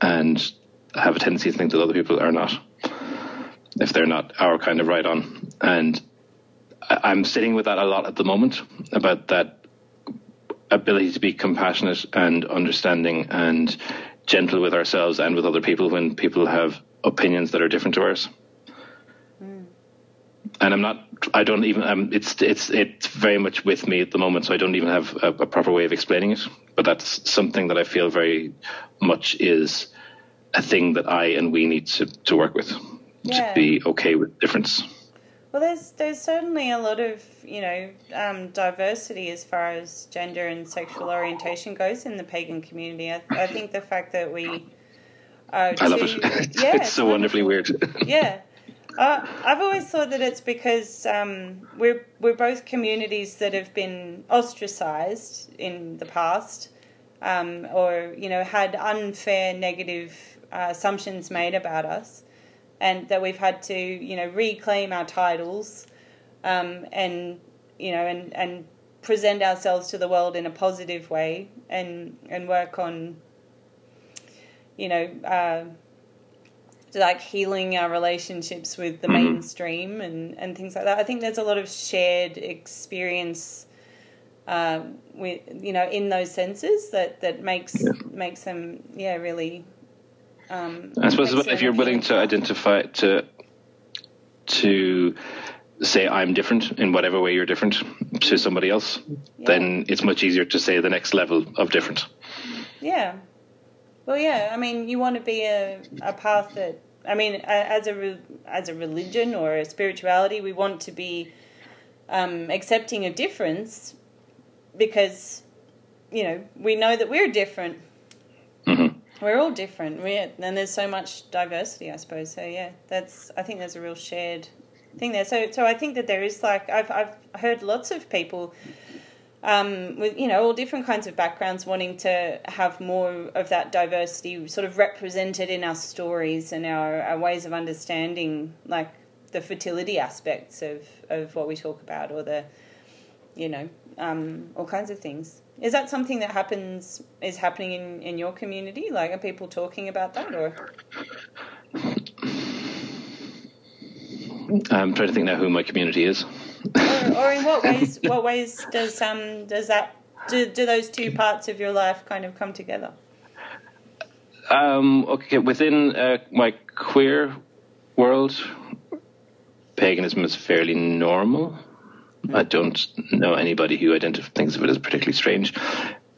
[SPEAKER 2] and have a tendency to think that other people are not if they're not our kind of right on and I'm sitting with that a lot at the moment about that ability to be compassionate and understanding and gentle with ourselves and with other people when people have opinions that are different to ours. And I'm not. I don't even. Um, it's it's it's very much with me at the moment, so I don't even have a, a proper way of explaining it. But that's something that I feel very much is a thing that I and we need to to work with yeah. to be okay with difference.
[SPEAKER 1] Well, there's there's certainly a lot of you know um, diversity as far as gender and sexual orientation goes in the pagan community. I, I think the fact that we
[SPEAKER 2] are I love it. <laughs> yeah, it's so wonderfully weird.
[SPEAKER 1] yeah. Uh, I've always thought that it's because um, we're we're both communities that have been ostracized in the past, um, or you know had unfair negative uh, assumptions made about us, and that we've had to you know reclaim our titles um, and you know and and present ourselves to the world in a positive way and and work on you know uh, like healing our relationships with the mm-hmm. mainstream and and things like that. I think there's a lot of shared experience. Uh, with you know in those senses that that makes yeah. makes them yeah really
[SPEAKER 2] um, I suppose if you're willing to identify to to say I'm different in whatever way you're different to somebody else, yeah. then it's much easier to say the next level of different.
[SPEAKER 1] Yeah. Well, yeah. I mean, you want to be a, a path that I mean, as a as a religion or a spirituality, we want to be um, accepting a difference because you know we know that we're different. Mm-hmm we're all different. We and there's so much diversity, I suppose. So yeah, that's I think there's a real shared thing there. So so I think that there is like I've I've heard lots of people um, with you know all different kinds of backgrounds wanting to have more of that diversity sort of represented in our stories and our, our ways of understanding like the fertility aspects of, of what we talk about or the you know um, all kinds of things is that something that happens is happening in, in your community? Like, are people talking about that, or?
[SPEAKER 2] I'm trying to think now who my community is.
[SPEAKER 1] Or, or in what <laughs> ways? What ways does um does that do, do those two parts of your life kind of come together?
[SPEAKER 2] Um, okay, within uh, my queer world, paganism is fairly normal. I don't know anybody who identif- thinks of it as particularly strange.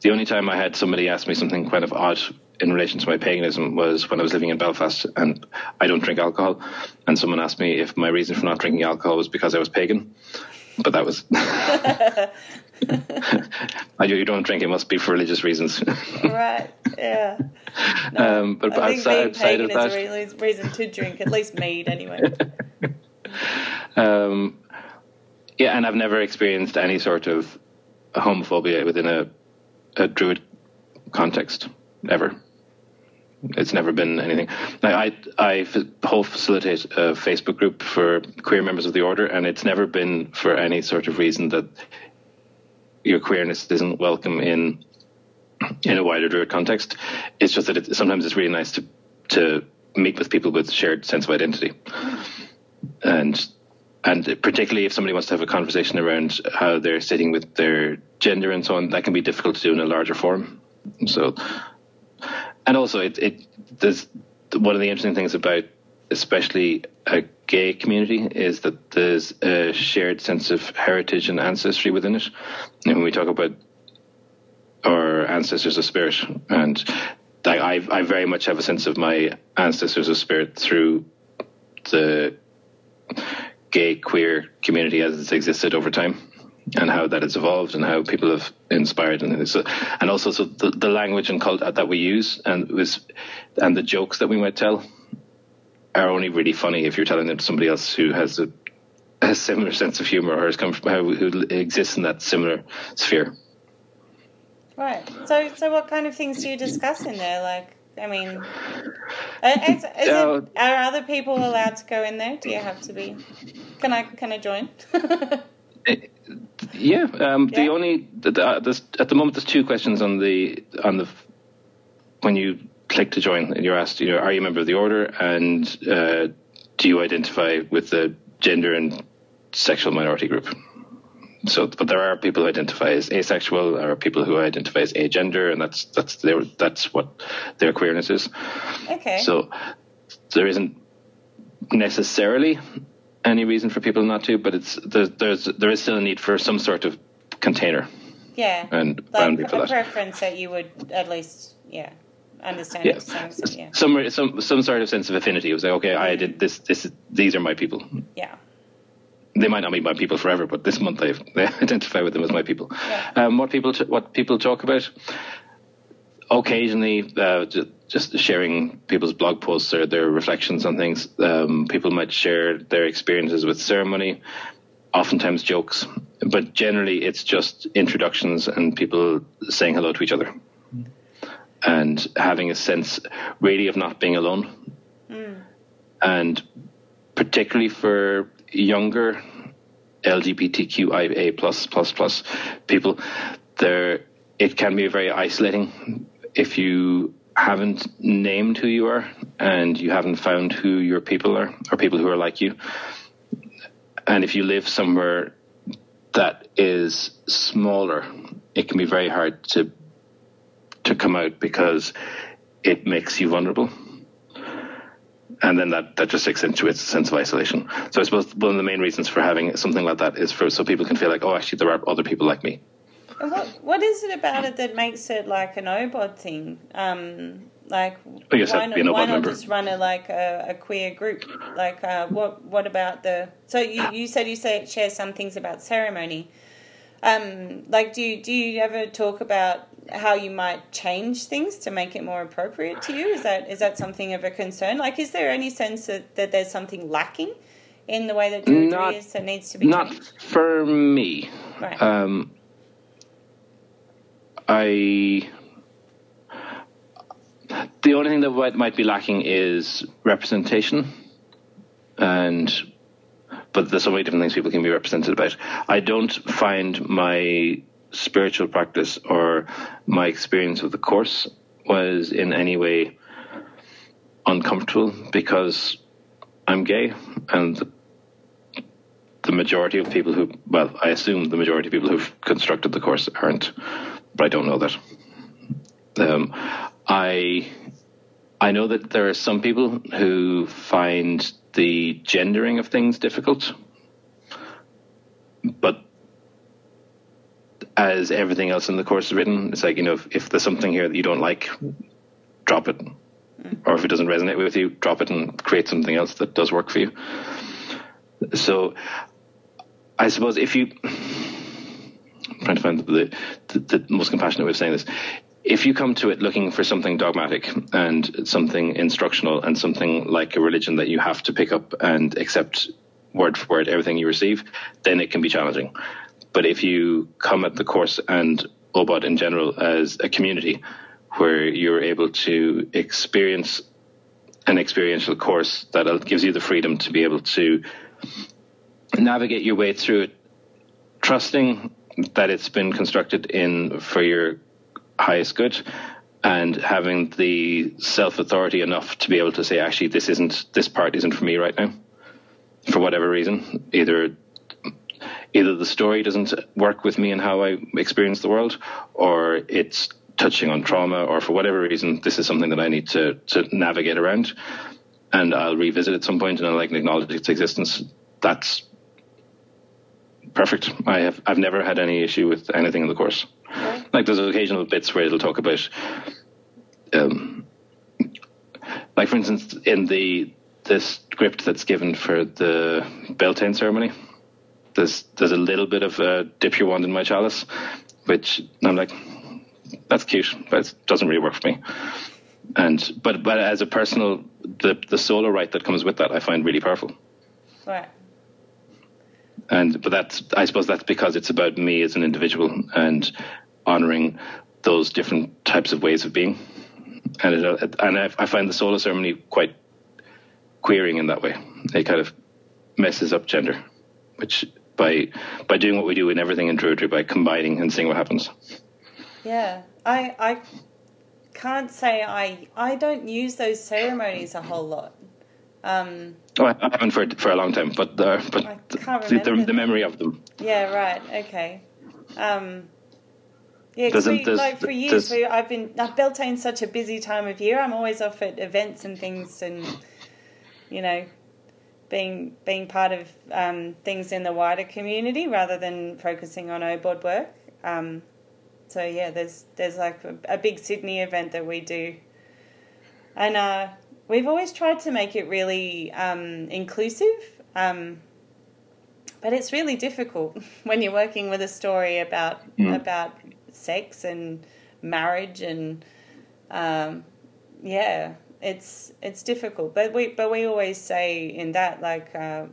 [SPEAKER 2] The only time I had somebody ask me something kind of odd in relation to my paganism was when I was living in Belfast and I don't drink alcohol. And someone asked me if my reason for not drinking alcohol was because I was pagan. But that was. <laughs> <laughs> I you don't drink, it must be for religious reasons.
[SPEAKER 1] right, yeah. <laughs> No, um, but I outside, outside of that. is a reason to drink, at least mead anyway.
[SPEAKER 2] um, yeah, and I've never experienced any sort of homophobia within a, a druid context ever. It's never been anything. I I, I facilitate a Facebook group for queer members of the order, and it's never been for any sort of reason that your queerness isn't welcome in in a wider context. It's just that it, sometimes it's really nice to to meet with people with shared sense of identity, and and particularly if somebody wants to have a conversation around how they're sitting with their gender and so on, that can be difficult to do in a larger forum. So, and also, it, it there's one of the interesting things about especially a gay community is that there's a shared sense of heritage and ancestry within it. And when we talk about our ancestors of spirit, and I, I very much have a sense of my ancestors of spirit through the gay queer community as it's existed over time and how that has evolved and how people have inspired and so, and also so the, the language and cult that we use and was and the jokes that we might tell are only really funny if you're telling them to somebody else who has a, a similar sense of humor or has come from who exists in that similar sphere.
[SPEAKER 1] Right. So, so what kind of things do you discuss in there? Like, I mean, is, is uh, it, are other people allowed to go in there? Do you have to be? Can I can I join? <laughs>
[SPEAKER 2] yeah. Um, yeah. The only the, at the moment there's two questions on the on the when you click to join and you're asked, you know, are you a member of the order and uh, do you identify with the gender and sexual minority group? So, but there are people who identify as asexual, there are people who identify as agender, and that's that's their that's what their queerness is.
[SPEAKER 1] Okay.
[SPEAKER 2] So there isn't necessarily any reason for people not to, but it's there's there's there is still a need for some sort of container.
[SPEAKER 1] Yeah.
[SPEAKER 2] And
[SPEAKER 1] like
[SPEAKER 2] boundary for that.
[SPEAKER 1] preference that you would at least yeah understand yeah. some yeah.
[SPEAKER 2] Some some some sort of sense of affinity. It was like okay, I did this this these are my people.
[SPEAKER 1] Yeah
[SPEAKER 2] they might not be my people forever, but this month I <laughs> they identify with them as my people.
[SPEAKER 1] Yeah.
[SPEAKER 2] Um, what people t- what people talk about occasionally, uh, just sharing people's blog posts or their reflections on things. Um, people might share their experiences with ceremony, oftentimes jokes, but generally it's just introductions and people saying hello to each other. Mm. And having a sense, really, of not being alone.
[SPEAKER 1] Mm.
[SPEAKER 2] And particularly for younger LGBTQIA plus plus plus people, there it can be very isolating if you haven't named who you are and you haven't found who your people are or people who are like you. And if you live somewhere that is smaller, it can be very hard to to come out because it makes you vulnerable and then that, that just accentuates a sense of isolation. So I suppose one of the main reasons for having something like that is for so people can feel like, oh, actually, there are other people like me.
[SPEAKER 1] And what what is it about it that makes it like an OBOD thing? Um, like why, not, why not just run a like a, a queer group? Like uh, what what about the? So you, you said you say share some things about ceremony. Um, like do you do you ever talk about how you might change things to make it more appropriate to you? Is that is that something of a concern? Like, is there any sense that, that there's something lacking in the way that Druidry is that needs to be
[SPEAKER 2] not
[SPEAKER 1] changed?
[SPEAKER 2] for me.
[SPEAKER 1] Right.
[SPEAKER 2] Um, I the only thing that might be lacking is representation, and but there's so many different things people can be represented about. I don't find my spiritual practice or my experience of the course was in any way uncomfortable because I'm gay and the, the majority of people who, well, I assume the majority of people who've constructed the course aren't, but I don't know that. Um, I I know that there are some people who find the gendering of things difficult, but as everything else in the course is written, it's like you know if, if there's something here that you don't like, drop it, or if it doesn't resonate with you, drop it and create something else that does work for you. So, I suppose if you, I'm trying to find the, the, the most compassionate way of saying this, if you come to it looking for something dogmatic and something instructional and something like a religion that you have to pick up and accept word for word everything you receive, then it can be challenging. But if you come at the course and OBOD in general as a community where you're able to experience an experiential course that gives you the freedom to be able to navigate your way through it, trusting that it's been constructed in for your highest good and having the self authority enough to be able to say, actually, this isn't, this part isn't for me right now, for whatever reason. Either either the story doesn't work with me and how I experience the world, or it's touching on trauma, or for whatever reason, this is something that I need to to navigate around, and I'll revisit at some point, and I like acknowledge its existence. That's perfect. I have I've never had any issue with anything in the course. Like there's occasional bits where it'll talk about. Um, like for instance, in the the script that's given for the Beltane ceremony, there's there's a little bit of uh, dip your wand in my chalice, which I'm like, that's cute, but it doesn't really work for me. And but but as a personal, the the solo rite that comes with that, I find really powerful.
[SPEAKER 1] Right.
[SPEAKER 2] And but that's I suppose that's because it's about me as an individual and honoring those different types of ways of being. And it, and I, I find the solo ceremony quite queering in that way. It kind of messes up gender, which by by doing what we do in everything in Druidry, by combining and seeing what happens.
[SPEAKER 1] Yeah, I I can't say I I don't use those ceremonies a whole lot. Um,
[SPEAKER 2] oh, I, haven't for for a long time, but uh, but the, the, the memory of them.
[SPEAKER 1] yeah, right. Okay. Um, yeah, 'cause we, like for years, we, I've been like Beltane's such a busy time of year. I'm always off at events and things, and you know, being being part of um, things in the wider community rather than focusing on OBOD work. Um, so yeah, there's there's like a, a big Sydney event that we do, and uh, we've always tried to make it really um, inclusive. Um, but it's really difficult <laughs> when you're working with a story about
[SPEAKER 2] Mm.
[SPEAKER 1] about sex and marriage and um, yeah, it's it's difficult. But we but we always say in that like uh,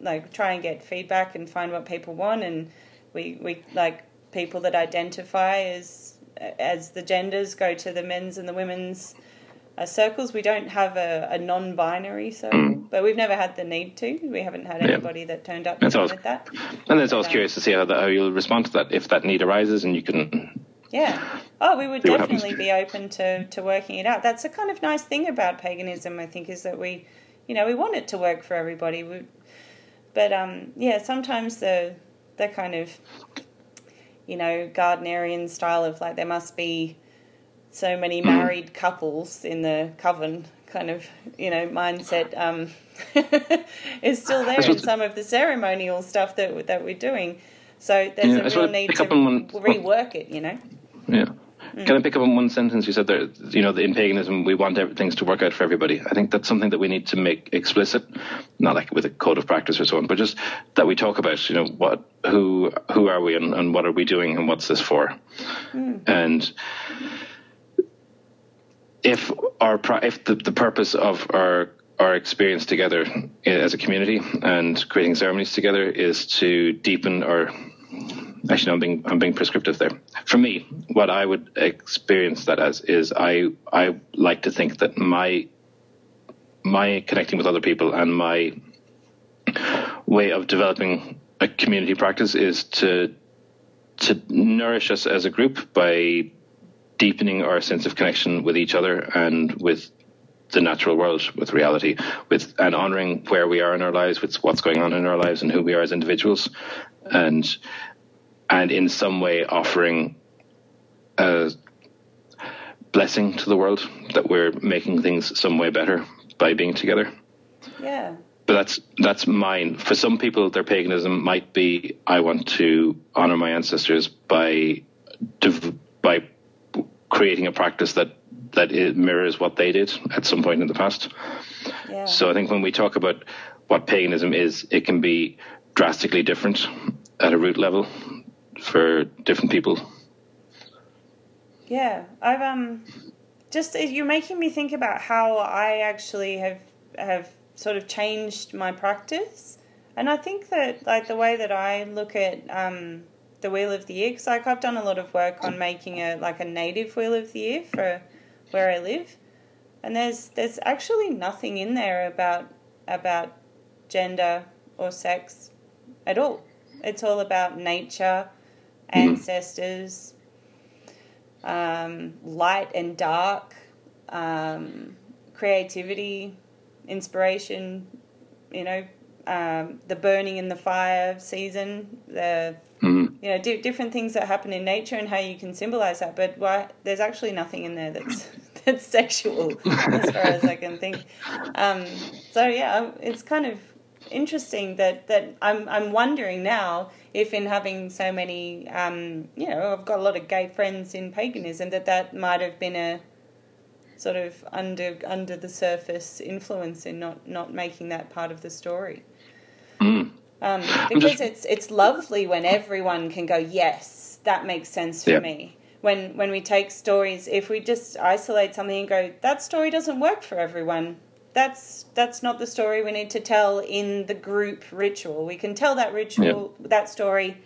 [SPEAKER 1] like try and get feedback and find what people want, and we we like people that identify as as the genders go to the men's and the women's uh, circles. We don't have a, a non-binary circle, but we've never had the need to. We haven't had
[SPEAKER 2] Mm. Yeah.
[SPEAKER 1] anybody that turned up
[SPEAKER 2] That's
[SPEAKER 1] and
[SPEAKER 2] always-
[SPEAKER 1] with that.
[SPEAKER 2] And it's always
[SPEAKER 1] Yeah.
[SPEAKER 2] curious to see how that, how you'll respond to that if that need arises, and you can.
[SPEAKER 1] Yeah. Oh, we would
[SPEAKER 2] See what happens.
[SPEAKER 1] definitely be open to, to working it out. That's a kind of nice thing about paganism, I think, is that we, you know, we want it to work for everybody. We, but um, yeah, sometimes the the kind of, you know, Gardnerian style of like there must be so many <clears throat> married couples in the coven kind of you know mindset um, <laughs> is still there in some of the ceremonial stuff that that we're doing. So there's
[SPEAKER 2] Yeah,
[SPEAKER 1] a real need to
[SPEAKER 2] one-
[SPEAKER 1] rework it, you know.
[SPEAKER 2] Yeah. Can I pick up on one sentence you said there? You know, in paganism, we want things to work out for everybody. I think that's something that we need to make explicit, not like with a code of practice or so on, but just that we talk about. You know, what, who, who are we, and, and what are we doing, and what's this for? And if our if the, the purpose of our our experience together as a community and creating ceremonies together is to deepen our actually no, I'm being I'm being prescriptive there. For me, what I would experience that as is I I like to think that my my connecting with other people and my way of developing a community practice is to to nourish us as a group by deepening our sense of connection with each other and with the natural world, with reality, with and honoring where we are in our lives, with what's going on in our lives, and who we are as individuals, and and in some way offering a blessing to the world that we're making things some way better by being together.
[SPEAKER 1] Yeah.
[SPEAKER 2] But that's that's mine. For some people, their paganism might be I want to honor my ancestors by div- by creating a practice that that mirrors what they did at some point in the past.
[SPEAKER 1] Yeah.
[SPEAKER 2] So I think when we talk about what paganism is, it can be drastically different at a root level for different people.
[SPEAKER 1] Yeah, I've um just you're making me think about how I actually have have sort of changed my practice, and I think that like the way that I look at um the wheel of the year, 'cause, like I've done a lot of work on making a like a native wheel of the year for where I live, and there's there's actually nothing in there about about gender or sex at all. It's all about nature, ancestors, um, light and dark, um, creativity, inspiration, you know, um, the burning in the fire season, the. You know di- different things that happen in nature and how you can symbolize that. But why, there's actually nothing in there that's <laughs> that's sexual as far as I can think. Um, so yeah, it's kind of interesting that that I'm I'm wondering now if in having so many um, you know I've got a lot of gay friends in paganism that that might have been a sort of under under the surface influence in not not making that part of the story.
[SPEAKER 2] Mm.
[SPEAKER 1] Um, because just... it's it's lovely when everyone can go, yes, that makes sense for yeah. me. When when we take stories, if we just isolate something and go, that story doesn't work for everyone. That's that's not the story we need to tell in the group ritual. We can tell that ritual, yeah. that story,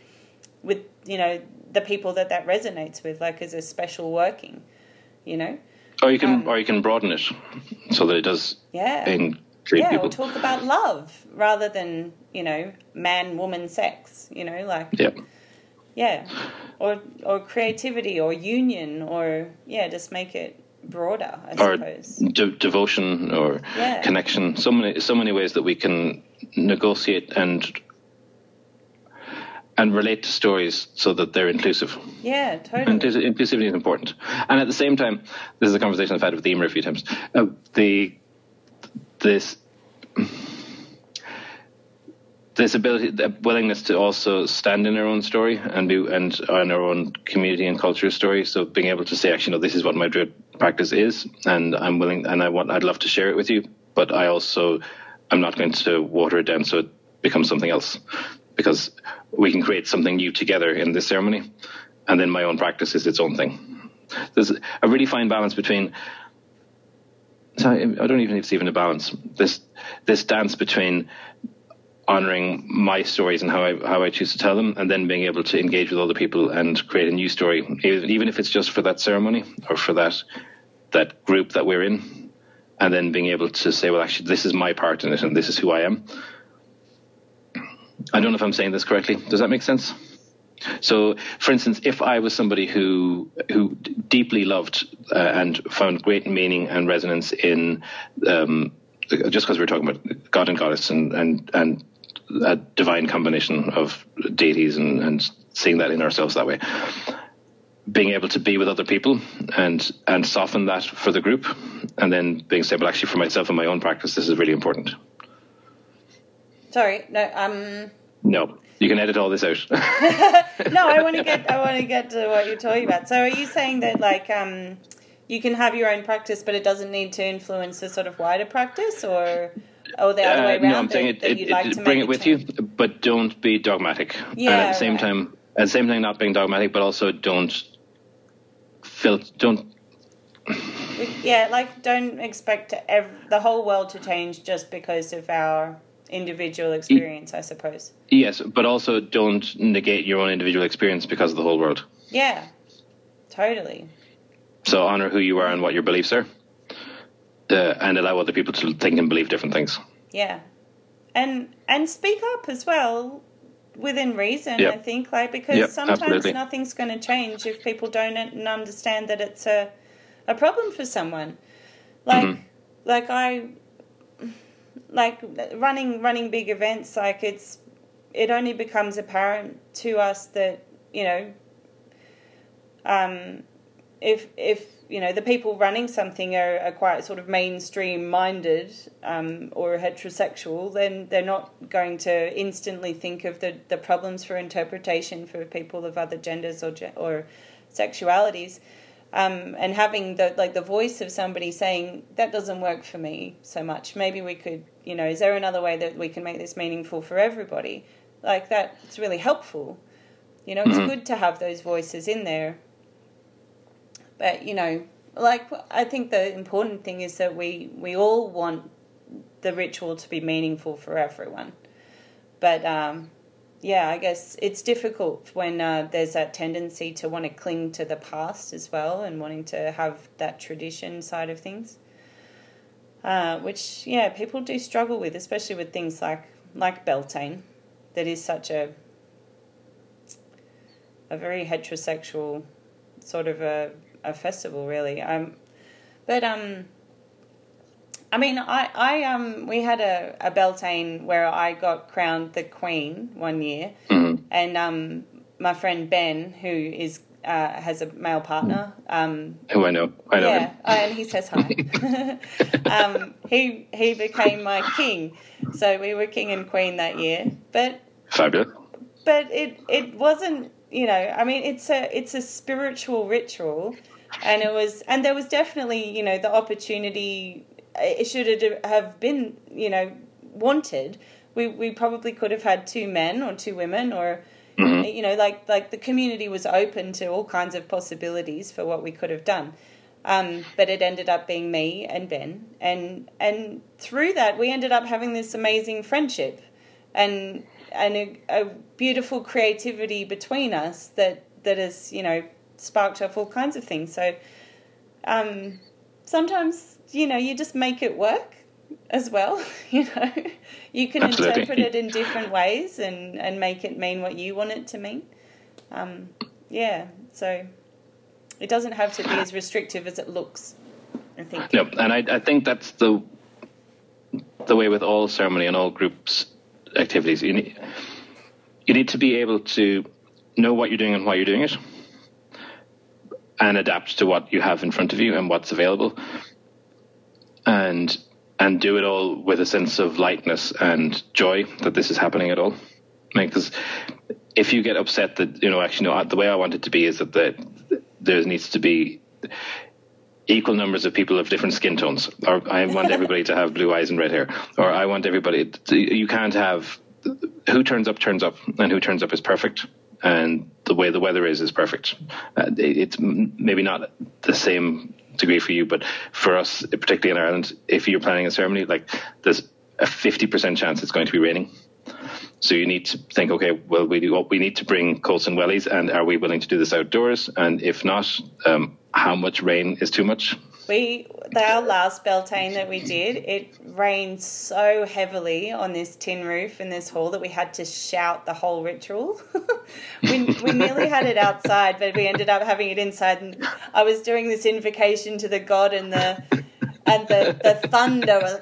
[SPEAKER 1] with you know the people that that resonates with, like as a special working, you know.
[SPEAKER 2] Or you can, um, or you can broaden it so that it does.
[SPEAKER 1] Yeah.
[SPEAKER 2] Include
[SPEAKER 1] yeah,
[SPEAKER 2] people.
[SPEAKER 1] or talk about love rather than you know man woman sex. You know, like.
[SPEAKER 2] Yeah.
[SPEAKER 1] Yeah, or or creativity or union or yeah, just make it broader, I or suppose.
[SPEAKER 2] De- devotion or
[SPEAKER 1] yeah.
[SPEAKER 2] connection. So many so many ways that we can negotiate and and relate to stories so that they're inclusive.
[SPEAKER 1] Yeah, totally. And
[SPEAKER 2] inclusivity is important. And at the same time, this is a conversation I've had with Emer a few times. Uh, the this this ability, the willingness to also stand in our own story and be and in our own community and culture story. So being able to say, actually, no, this is what my druid practice is, and I'm willing, and I want, I'd love to share it with you, but I also, I'm not going to water it down so it becomes something else because we can create something new together in this ceremony, and then my own practice is its own thing. There's a really fine balance between. I don't even if it's even a balance. This this dance between honoring my stories and how I how I choose to tell them, and then being able to engage with other people and create a new story, even if it's just for that ceremony or for that that group that we're in, and then being able to say, well, actually, this is my part in it, and this is who I am. I don't know if I'm saying this correctly. Does that make sense? So, for instance, if I was somebody who who deeply loved uh, and found great meaning and resonance in um, just because we're talking about God and goddess and and and a divine combination of deities and, and seeing that in ourselves that way, being able to be with other people and and soften that for the group, and then being stable actually for myself and my own practice, this is really important.
[SPEAKER 1] Sorry, no, um.
[SPEAKER 2] No, you can edit all this out. <laughs>
[SPEAKER 1] no, I want to get I want to get to what you're talking about. So, are you saying that like um, you can have your own practice, but it doesn't need to influence the sort of wider practice, or or the other uh, way around? No, I'm saying it, it, like
[SPEAKER 2] bring it with you, but don't be dogmatic.
[SPEAKER 1] Yeah,
[SPEAKER 2] and at the same
[SPEAKER 1] right.
[SPEAKER 2] time, at the same time, not being dogmatic, but also don't feel don't
[SPEAKER 1] yeah, like don't expect ev- the whole world to change just because of our individual experience, I suppose.
[SPEAKER 2] Yes, but also don't negate your own individual experience because of the whole world.
[SPEAKER 1] Yeah, totally.
[SPEAKER 2] So honor who you are and what your beliefs are, uh, and allow other people to think and believe different things.
[SPEAKER 1] Yeah, and and speak up as well within reason.
[SPEAKER 2] Yep.
[SPEAKER 1] I think, like because
[SPEAKER 2] Yep,
[SPEAKER 1] sometimes
[SPEAKER 2] absolutely.
[SPEAKER 1] nothing's going to change if people don't understand that it's a a problem for someone. Like
[SPEAKER 2] Mhm.
[SPEAKER 1] like I like running running big events. Like it's it only becomes apparent to us that you know um, if if you know the people running something are, are quite sort of mainstream minded um, or heterosexual, then they're not going to instantly think of the, the problems for interpretation for people of other genders or or sexualities. Um, and having the like the voice of somebody saying that doesn't work for me so much. Maybe we could, you know, is there another way that we can make this meaningful for everybody? Like that, it's really helpful. You know, it's
[SPEAKER 2] Mhm.
[SPEAKER 1] good to have those voices in there but you know like i think the important thing is that we we all want the ritual to be meaningful for everyone. But um yeah i guess it's difficult when uh, there's that tendency to want to cling to the past as well and wanting to have that tradition side of things. Uh, which yeah people do struggle with especially with things like like beltane that is such a a very heterosexual sort of a a festival really. Um, but um, I mean, I I um we had a a Beltane where I got crowned the queen one year,
[SPEAKER 2] Mhm.
[SPEAKER 1] and um my friend Ben who is uh, has a male partner um
[SPEAKER 2] Who I know, I know
[SPEAKER 1] yeah,
[SPEAKER 2] him.
[SPEAKER 1] uh, and he says hi. <laughs> <laughs> um, he he became my king, so we were king and queen that year. But
[SPEAKER 2] Fabulous.
[SPEAKER 1] but it it wasn't you know I mean it's a it's a spiritual ritual, and it was and there was definitely you know the opportunity it should have been you know wanted. We we probably could have had two men or two women or mm-hmm. you know like like the community was open to all kinds of possibilities for what we could have done. Um, but it ended up being me and Ben, and and through that we ended up having this amazing friendship, and and a, a beautiful creativity between us that that has you know sparked off all kinds of things. So um, sometimes you know you just make it work as well. <laughs> You know, you can Absolutely. interpret it in different ways and and make it mean what you want it to mean. Um, yeah, so it doesn't have to be as restrictive as it looks. I think.
[SPEAKER 2] Yep, and I, I think that's the the way with all ceremony and all groups activities. You need you need to be able to know what you're doing and why you're doing it, and adapt to what you have in front of you and what's available, and and do it all with a sense of lightness and joy that this is happening at all. Because if you get upset that you know actually no the way I want it to be is that the there needs to be equal numbers of people of different skin tones, or I <laughs> want everybody to have blue eyes and red hair, or I want everybody. To, you can't have who turns up turns up, and who turns up is perfect, and the way the weather is is perfect. Uh, it's maybe not the same degree for you, but for us, particularly in Ireland, if you're planning a ceremony, like there's a fifty percent chance it's going to be raining. So you need to think, okay, well, we do, we need to bring coats and wellies, and are we willing to do this outdoors? And if not, um, how much rain is too much?
[SPEAKER 1] We our last Beltane that we did, it rained so heavily on this tin roof in this hall that we had to shout the whole ritual. <laughs> we we nearly had it outside, but we ended up having it inside. And I was doing this invocation to the god and the and the, the thunder was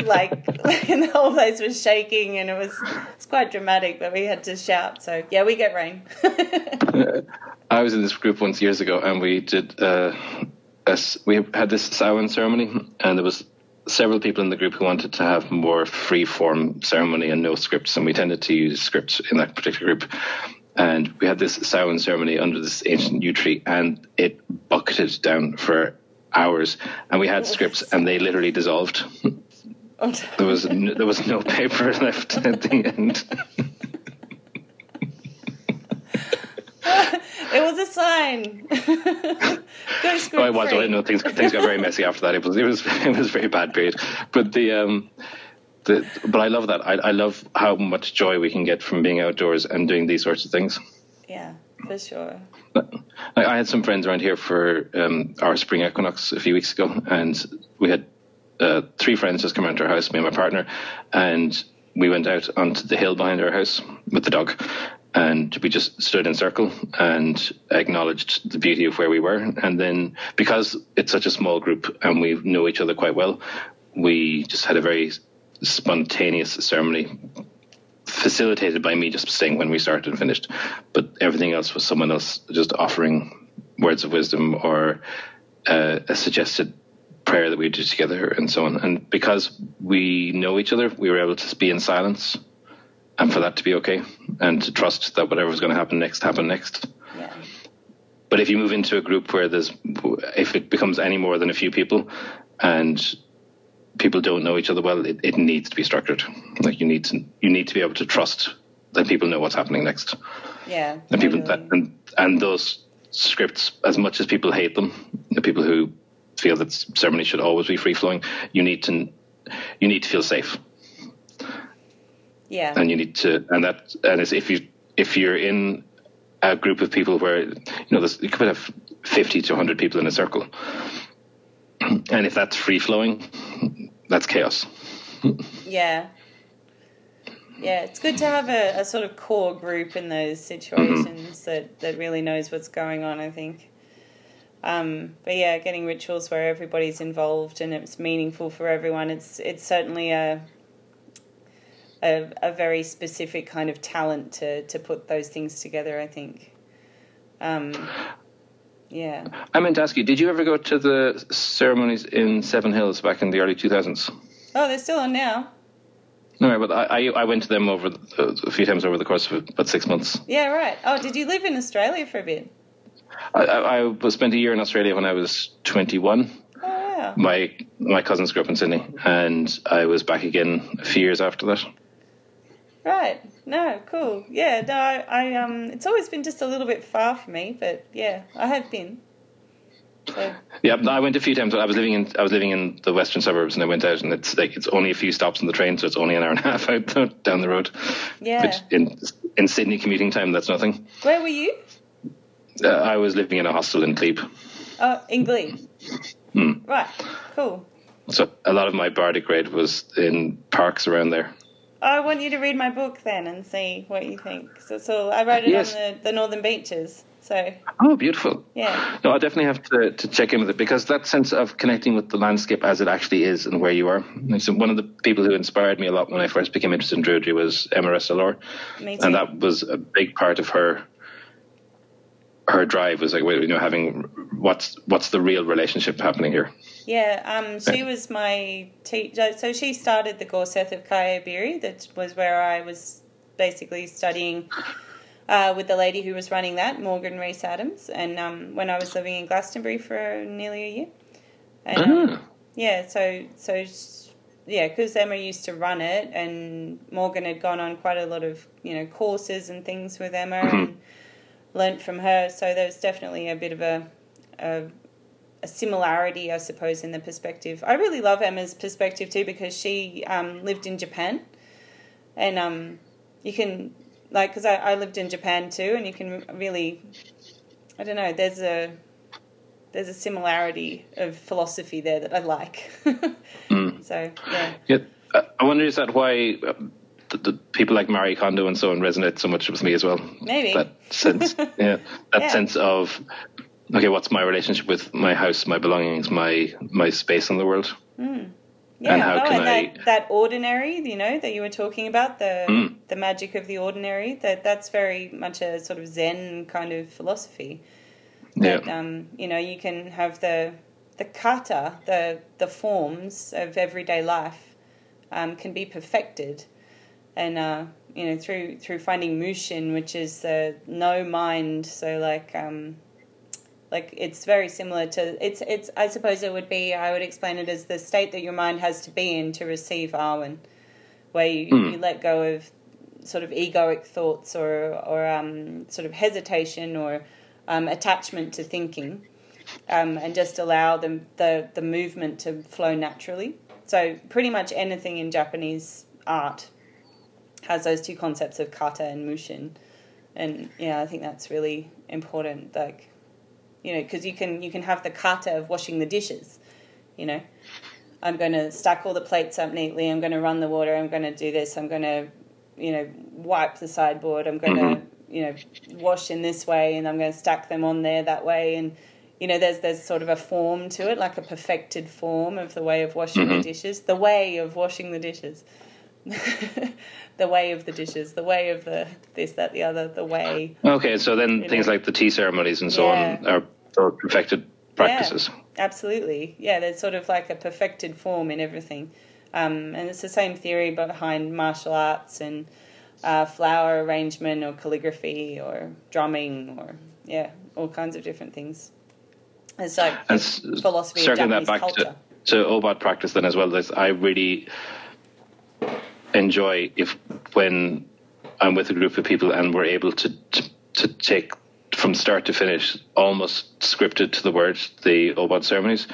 [SPEAKER 1] <laughs> like, <laughs> and the whole place was shaking and it was it's quite dramatic but we had to shout. So yeah we get rain. <laughs>
[SPEAKER 2] I was in this group once years ago and we did uh, a, we had this Samhain ceremony and there was several people in the group who wanted to have more free form ceremony and no scripts and we tended to use scripts in that particular group. And we had this Samhain ceremony under this ancient yew tree and it bucketed down for hours, and we had scripts, and they literally dissolved. <laughs> there was no, there was no paper <laughs> left at the end. <laughs>
[SPEAKER 1] it was a sign.
[SPEAKER 2] oh, it was. Well, no, things things got very messy after that. It was it was it was a very bad period. But the um, the but I love that. I I love how much joy we can get from being outdoors and doing these sorts of things.
[SPEAKER 1] Yeah, for sure.
[SPEAKER 2] I had some friends around here for um, our spring equinox a few weeks ago, and we had uh, three friends just come around to our house, me and my partner, and we went out onto the hill behind our house with the dog, and we just stood in circle and acknowledged the beauty of where we were. And then because it's such a small group and we know each other quite well, we just had a very spontaneous ceremony facilitated by me just saying when we started and finished. But everything else was someone else just offering words of wisdom or uh, a suggested prayer that we did together and so on. And because we know each other, we were able to be in silence and for that to be okay and to trust that whatever was going to happen next happened next. Yeah. But if you move into a group where there's, if it becomes any more than a few people and people don't know each other well, it, it needs to be structured. Like you need to you need to be able to trust that people know what's happening next.
[SPEAKER 1] Yeah.
[SPEAKER 2] And people that and and those scripts, as much as people hate them, the people who feel that ceremony should always be free flowing, you need to you need to feel safe.
[SPEAKER 1] Yeah.
[SPEAKER 2] And you need to and that and if you if you're in a group of people where you know you could have fifty to hundred people in a circle. And if that's free flowing, that's chaos.
[SPEAKER 1] yeah. Yeah, it's good to have a, a, sort of core group in those situations that, that really knows what's going on, I think. Um, but yeah, getting rituals where everybody's involved and it's meaningful for everyone, it's it's certainly a a, a very specific kind of talent to, to put those things together, I think. Um, yeah.
[SPEAKER 2] I meant to ask you, did you ever go to the ceremonies in Seven Hills back in the early 2000s?
[SPEAKER 1] Oh, they're still on now.
[SPEAKER 2] No, but I, I went to them over the, a few times over the course of about six months.
[SPEAKER 1] Yeah, right. Oh, did you live in Australia for a bit?
[SPEAKER 2] I, I, I spent a year in Australia when I was 21.
[SPEAKER 1] Oh wow.
[SPEAKER 2] My my cousins grew up in Sydney, and I was back again a few years after that.
[SPEAKER 1] Right. No, cool. Yeah, no, I, I um it's always been just a little bit far for me, but yeah, I have been. So
[SPEAKER 2] Yeah, I went a few times. I was living in I was living in the western suburbs, and I went out, and it's like it's only a few stops on the train, so it's only an hour and a half <laughs> out down the road.
[SPEAKER 1] Yeah.
[SPEAKER 2] Which in in Sydney commuting time, that's nothing.
[SPEAKER 1] where were you?
[SPEAKER 2] Uh, I was living in a hostel in Glebe.
[SPEAKER 1] Oh, in Glebe.
[SPEAKER 2] Hmm.
[SPEAKER 1] Right. Cool.
[SPEAKER 2] so a lot of my bardic grade was in parks around there.
[SPEAKER 1] I want you to read my book then and see what you think. So it's all I wrote it
[SPEAKER 2] Yes.
[SPEAKER 1] on the, the northern beaches. So
[SPEAKER 2] Oh, beautiful.
[SPEAKER 1] yeah.
[SPEAKER 2] No, I definitely have to, to check in with it because that sense of connecting with the landscape as it actually is and where you are. And so one of the people who inspired me a lot when I first became interested in Druidry was Emma
[SPEAKER 1] Restall Orr.
[SPEAKER 2] And that was a big part of her her drive was like you know having what's what's the real relationship happening here
[SPEAKER 1] Yeah, um, she was my teacher. So she started the Gorsedd of Caer Abiri. That was where I was basically studying uh, with the lady who was running that, Morgan Reese Adams. And um, when I was living in Glastonbury for nearly a year. And, um,
[SPEAKER 2] Ah.
[SPEAKER 1] yeah, so so yeah, because Emma used to run it, and Morgan had gone on quite a lot of you know courses and things with Emma, and learnt from her. So there was definitely a bit of a, a a similarity, I suppose, in the perspective. I really love Emma's perspective too because she um, lived in Japan, and um, you can like because I, I lived in Japan too, and you can really, I don't know, there's a there's a similarity of philosophy there that I like. <laughs> So yeah,
[SPEAKER 2] yeah uh, i wonder is that why uh, the, the people like Marie Kondo and so on resonate so much with me as well
[SPEAKER 1] maybe.
[SPEAKER 2] that sense <laughs> yeah that
[SPEAKER 1] Yeah.
[SPEAKER 2] sense of okay what's my relationship with my house my belongings my my space in the world
[SPEAKER 1] Yeah,
[SPEAKER 2] And how
[SPEAKER 1] no,
[SPEAKER 2] can
[SPEAKER 1] and
[SPEAKER 2] I-
[SPEAKER 1] that, that ordinary, you know, that you were talking about, the
[SPEAKER 2] Mm.
[SPEAKER 1] the magic of the ordinary, that that's very much a sort of Zen kind of philosophy.
[SPEAKER 2] yeah
[SPEAKER 1] That um, you know, you can have the the kata, the the forms of everyday life, um, can be perfected, and uh, you know through through finding mushin, which is the no mind. So like um, like it's very similar to it's it's I suppose it would be I would explain it as the state that your mind has to be in to receive Awen, where you,
[SPEAKER 2] Hmm.
[SPEAKER 1] you let go of sort of egoic thoughts or or um, sort of hesitation or um, attachment to thinking, um, and just allow them the the movement to flow naturally. So pretty much anything in Japanese art has those two concepts of kata and mushin, and yeah, I think that's really important. Like you know, because you can you can have the kata of washing the dishes. You know, I'm going to stack all the plates up neatly. I'm going to run the water. I'm going to do this. I'm going to, you know, wipe the sideboard. I'm going to, mm-hmm. you know, wash in this way, and I'm going to stack them on there that way. And you know, there's there's sort of a form to it, like a perfected form of the way of washing the mm-hmm. dishes, the way of washing the dishes. <laughs> the way of the dishes, the way of the this, that, the other, the way.
[SPEAKER 2] okay so then things
[SPEAKER 1] know.
[SPEAKER 2] like the tea ceremonies and so
[SPEAKER 1] Yeah.
[SPEAKER 2] on are, are perfected practices
[SPEAKER 1] Yeah, absolutely. Yeah, there's sort of like a perfected form in everything. Um, and it's the same theory behind martial arts and uh, flower arrangement or calligraphy or drumming or, yeah, all kinds of different things. It's like
[SPEAKER 2] and
[SPEAKER 1] philosophy of
[SPEAKER 2] circling
[SPEAKER 1] Japanese
[SPEAKER 2] that back
[SPEAKER 1] culture.
[SPEAKER 2] to, to OBOD practice then as well. This I really enjoy if when I'm with a group of people and we're able to to, to take from start to finish almost scripted to the word the OBOD ceremonies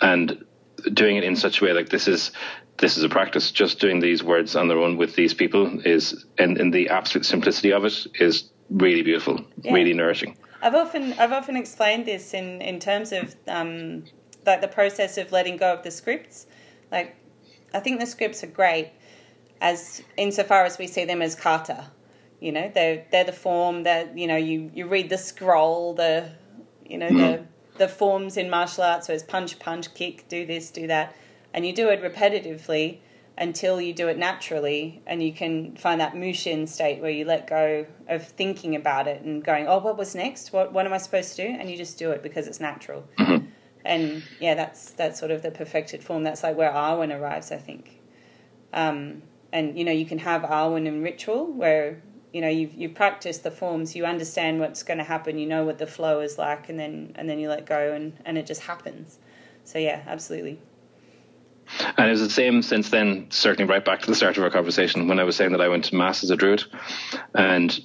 [SPEAKER 2] and doing it in such a way like this is this is a practice just doing these words on their own with these people is and, and the absolute simplicity of it is really beautiful
[SPEAKER 1] Yeah.
[SPEAKER 2] really nourishing
[SPEAKER 1] I've often I've often explained this in in terms of um, like the process of letting go of the scripts. Like, I think the scripts are great as insofar as we see them as kata. You know, they're they're the form that you know you you read the scroll, the you know the the forms in martial arts. So it's punch, punch, kick, do this, do that, and you do it repetitively until you do it naturally and you can find that mushin state where you let go of thinking about it and going oh what was next? What, what am i supposed to do? And you just do it because it's natural. And yeah that's that's sort of the perfected form. That's like where Awen arrives i think. Um, and you know you can have Awen in ritual where you know you've you practiced the forms, you understand what's going to happen, you know what the flow is like, and then and then you let go, and and it just happens. So yeah, absolutely.
[SPEAKER 2] And it was the same since then, certainly right back to the start of our conversation when I was saying that I went to Mass as a Druid. And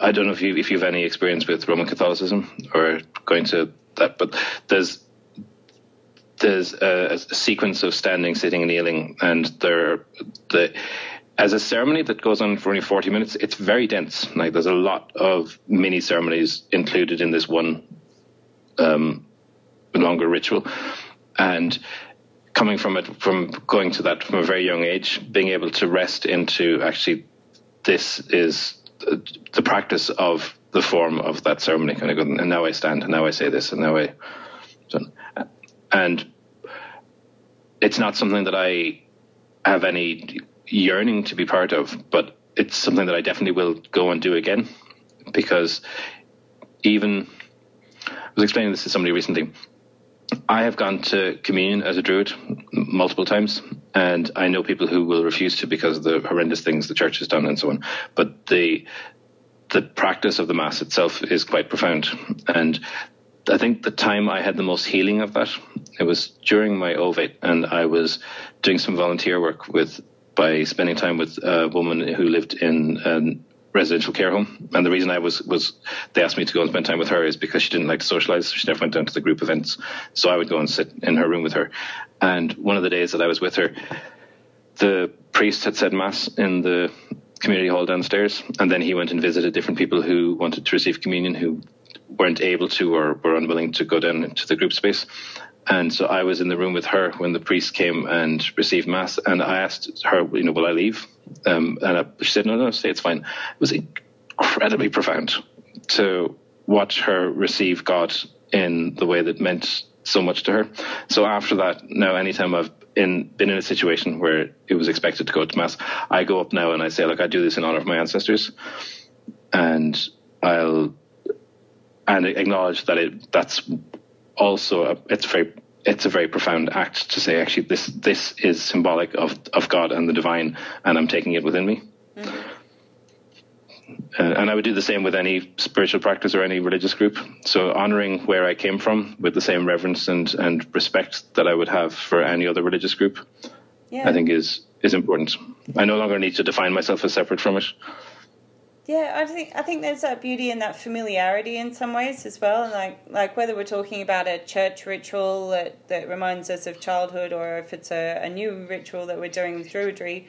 [SPEAKER 2] I don't know if you if you've any experience with Roman Catholicism or going to that, but there's there's a, a sequence of standing, sitting, kneeling, and there the as a ceremony that goes on for only 40 minutes, it's very dense. Like there's a lot of mini ceremonies included in this one um, longer ritual, and coming from it, from going to that from a very young age, being able to rest into actually this is the practice of the form of that ceremony. Kind of go, and now I stand, and now I say this, and now I, and it's not something that I have any yearning to be part of, but it's something that I definitely will go and do again because even I was explaining this to somebody recently. I have gone to communion as a druid multiple times, and I know people who will refuse to because of the horrendous things the church has done and so on. But the the practice of the mass itself is quite profound, and I think the time I had the most healing of that it was during my ovate, and I was doing some volunteer work with by spending time with a woman who lived in a residential care home. And the reason I was was they asked me to go and spend time with her is because she didn't like to socialize. So she never went down to the group events. So I would go and sit in her room with her. And one of the days that I was with her, the priest had said mass in the community hall downstairs, and then he went and visited different people who wanted to receive communion who weren't able to or were unwilling to go down into the group space. And so I was in the room with her when the priest came and received mass, and I asked her, you know, will I leave? Um, and I, she said, no, no, stay, it's fine. It was incredibly profound to watch her receive God in the way that meant so much to her. So after that, now anytime I've in, been in a situation where it was expected to go to mass, I go up now and I say, look, I do this in honor of my ancestors, and I'll and acknowledge that it that's also a, it's very it's a very profound act to say actually this this is symbolic of of God and the divine, and I'm taking it within me. Mm-hmm. Uh, and I would do the same with any spiritual practice or any religious group. So honoring where I came from with the same reverence and, and respect that I would have for any other religious group, yeah. I think is is important. I no longer need to define myself as separate from it.
[SPEAKER 1] Yeah, I think I think there's that beauty and that familiarity in some ways as well. And like like whether we're talking about a church ritual that, that reminds us of childhood or if it's a, a new ritual that we're doing with Druidry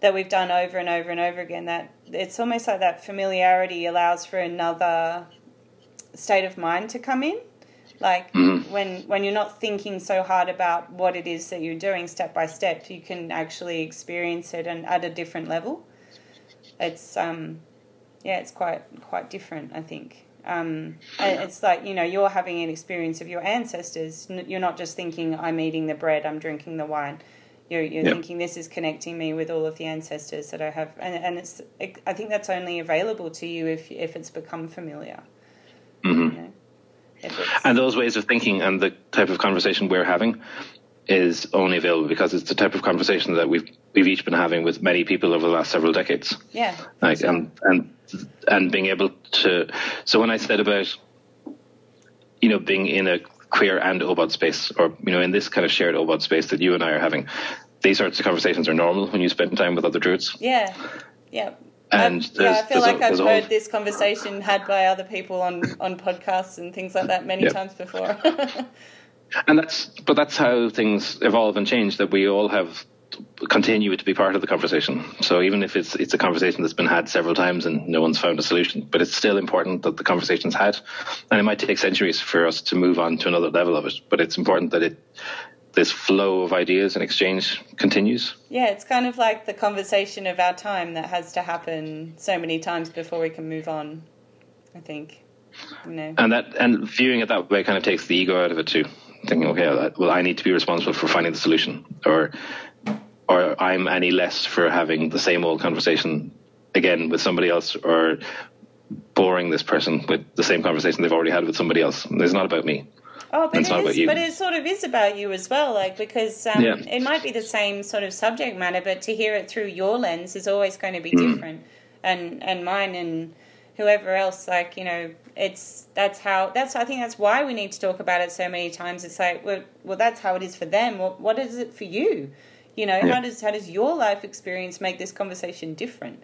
[SPEAKER 1] that we've done over and over and over again, that it's almost like that familiarity allows for another state of mind to come in. Like mm-hmm. when when you're not thinking so hard about what it is that you're doing step by step, you can actually experience it and at a different level. It's um yeah, it's quite quite different. I think um, it's like you know you're having an experience of your ancestors. You're not just thinking I'm eating the bread, I'm drinking the wine. You're, you're yep. thinking this is connecting me with all of the ancestors that I have, and, and it's I think that's only available to you if if it's become familiar.
[SPEAKER 2] Mm-hmm. You know, and those ways of thinking and the type of conversation we're having is only available because it's the type of conversation that we've we've each been having with many people over the last several decades.
[SPEAKER 1] Yeah.
[SPEAKER 2] Like sure. and and and being able to so when I said about you know being in a queer and OBOD space or you know in this kind of shared OBOD space that you and I are having, these sorts of conversations are normal when you spend time with other druids.
[SPEAKER 1] Yeah. Yeah. And yeah, I feel like i I've heard whole... this conversation had by other people on, on podcasts and things like that many yep. times before. <laughs>
[SPEAKER 2] and that's but that's how things evolve and change that we all have continue to be part of the conversation. So even if it's it's a conversation that's been had several times and no one's found a solution but it's still important that the conversation's had. And it might take centuries for us to move on to another level of it but it's important that it this flow of ideas and exchange continues.
[SPEAKER 1] Yeah it's kind of like the conversation of our time that has to happen so many times before we can move on i think you know.
[SPEAKER 2] And that and viewing it that way kind of takes the ego out of it too. Thinking, okay, well, I need to be responsible for finding the solution, or or I'm any less for having the same old conversation again with somebody else, or boring this person with the same conversation they've already had with somebody else. It's not about me.
[SPEAKER 1] Oh, but, it is, not about you. but it sort of is about you as well, like because um, yeah. it might be the same sort of subject matter, but to hear it through your lens is always going to be mm. different and and mine and whoever else. Like you know, it's that's how that's I think that's why we need to talk about it so many times. It's like well, well that's how it is for them. What what is it for you? You know,
[SPEAKER 2] Yeah.
[SPEAKER 1] how does how does your life experience make this conversation different?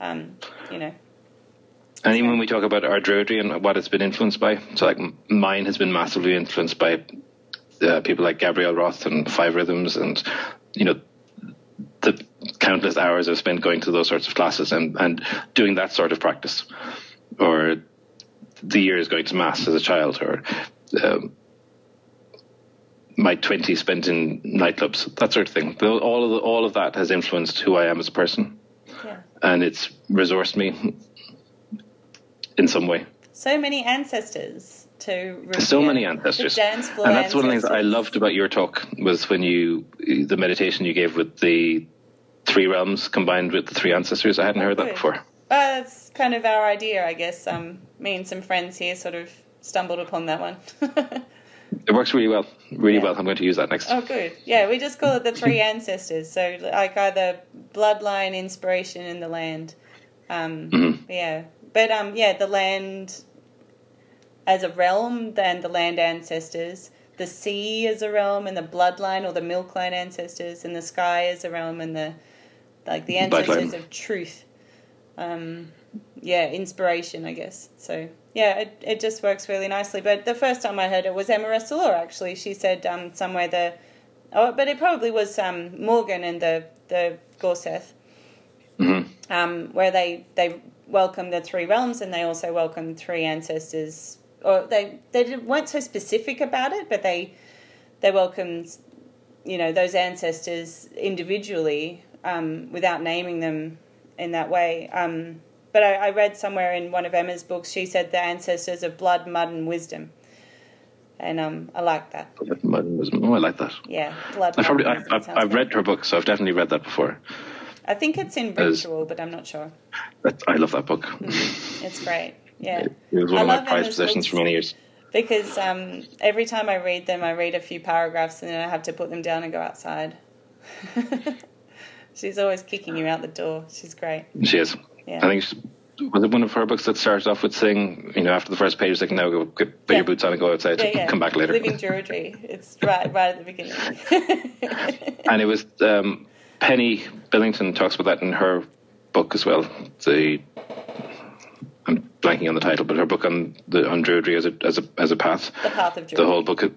[SPEAKER 1] Um, you know,
[SPEAKER 2] And even when we talk about our druidry and what it's been influenced by, so like mine has been massively influenced by uh, people like Gabrielle Roth and Five Rhythms, and you know the countless hours I've spent going to those sorts of classes and and doing that sort of practice, or the years going to mass as a child, or um, my twenties spent in nightclubs, that sort of thing. All of the, all of that has influenced who I am as a person,
[SPEAKER 1] yeah.
[SPEAKER 2] and it's resourced me in some way.
[SPEAKER 1] So many ancestors to
[SPEAKER 2] so many ancestors
[SPEAKER 1] The dance floor
[SPEAKER 2] and that's one of the things i loved about your talk was when you the meditation you gave with the three realms combined with the three ancestors i hadn't heard that before
[SPEAKER 1] Well, that's kind of our idea, I guess. Um, me and some friends here sort of stumbled upon that one. <laughs>
[SPEAKER 2] it works really well really
[SPEAKER 1] Yeah.
[SPEAKER 2] well i'm going to use that next
[SPEAKER 1] oh, good. Yeah, we just call it the three <laughs> ancestors. So, like, either bloodline, inspiration, and the land. Um,
[SPEAKER 2] Mhm.
[SPEAKER 1] Yeah, but um, yeah, the land as a realm, then the land ancestors. The sea as a realm, and the bloodline or the milk line ancestors, and the sky as a realm, and the like the ancestors
[SPEAKER 2] Bloodline.
[SPEAKER 1] of truth. Um, yeah, inspiration, I guess. So yeah, it, it just works really nicely. But the first time I heard it was Emma Restall actually. She said um, somewhere the, oh, but it probably was um, Morgan and the the Gorsedd,
[SPEAKER 2] Mhm.
[SPEAKER 1] um, where they they welcome the three realms and they also welcome three ancestors. Or they they weren't so specific about it, but they they welcomed you know those ancestors individually um, without naming them in that way. Um, but I, I read somewhere in one of Emma's books, she said the ancestors of blood, mud, and wisdom, and um, I like that.
[SPEAKER 2] oh i like that
[SPEAKER 1] Yeah, blood.
[SPEAKER 2] i
[SPEAKER 1] mud,
[SPEAKER 2] probably I've, I've read her book so i've definitely read that before
[SPEAKER 1] I think it's in Ritual, but I'm not sure.
[SPEAKER 2] That- i love that book
[SPEAKER 1] It's great. Yeah.
[SPEAKER 2] it was one
[SPEAKER 1] I
[SPEAKER 2] of my
[SPEAKER 1] love
[SPEAKER 2] prized possessions for many years
[SPEAKER 1] Because um, every time I read them, I read a few paragraphs and then I have to put them down and go outside. <laughs> She's always kicking you out the door. She's great.
[SPEAKER 2] she is
[SPEAKER 1] Yeah.
[SPEAKER 2] i think she, was it one of her books that starts off with saying you know after the first page it's like now go put
[SPEAKER 1] Yeah.
[SPEAKER 2] your boots on and go outside
[SPEAKER 1] Yeah, yeah.
[SPEAKER 2] come back later
[SPEAKER 1] Living Druidry. It's right, right at the beginning. <laughs>
[SPEAKER 2] and it was um, Penny Billington talks about that in her book as well. The I'm blanking on the title, but her book on the on Druidry as a as a as a path.
[SPEAKER 1] the Path of Druidry.
[SPEAKER 2] The whole book,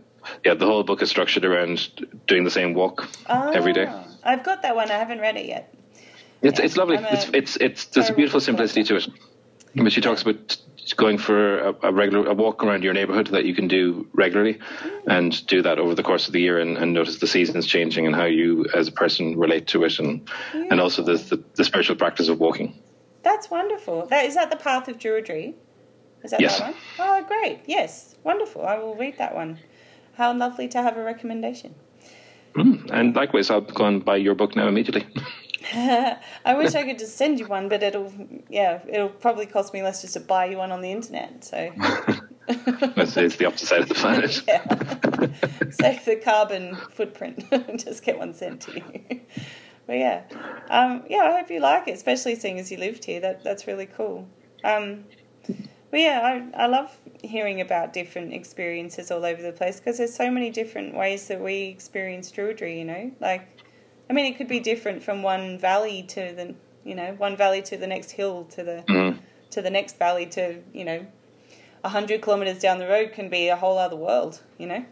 [SPEAKER 2] yeah, the whole book is structured around doing the same walk every day.
[SPEAKER 1] I've got that one. I haven't read it yet.
[SPEAKER 2] It's it's lovely.
[SPEAKER 1] A
[SPEAKER 2] It's it's it's there's a beautiful simplicity to it. But she talks about going for a, a regular a walk around your neighborhood that you can do regularly, and do that over the course of the year, and, and notice the seasons changing and how you as a person relate to it, and and also the, the the spiritual practice of walking.
[SPEAKER 1] That's wonderful. That is that the Path of Druidry? Is that
[SPEAKER 2] Yes.
[SPEAKER 1] that one? Oh, great. Yes, wonderful. I will read that one. How lovely to have a recommendation.
[SPEAKER 2] Mm. And likewise, I'll go and buy your book now immediately. <laughs> <laughs>
[SPEAKER 1] I wish I could just send you one, but it'll yeah, it'll probably cost me less just to buy you one on the internet. So <laughs>
[SPEAKER 2] it's, it's the opposite side of the planet. <laughs>
[SPEAKER 1] yeah, save the carbon footprint. just get one sent to you. But yeah, um, yeah, I hope you like it, especially seeing as you lived here. That that's really cool. Um, but yeah, I I love hearing about different experiences all over the place because there's so many different ways that we experience Druidry. You know, like I mean, it could be different from one valley to the you know one valley to the next hill to the
[SPEAKER 2] Mm.
[SPEAKER 1] to the next valley to you know a hundred kilometers down the road can be a whole other world. You know.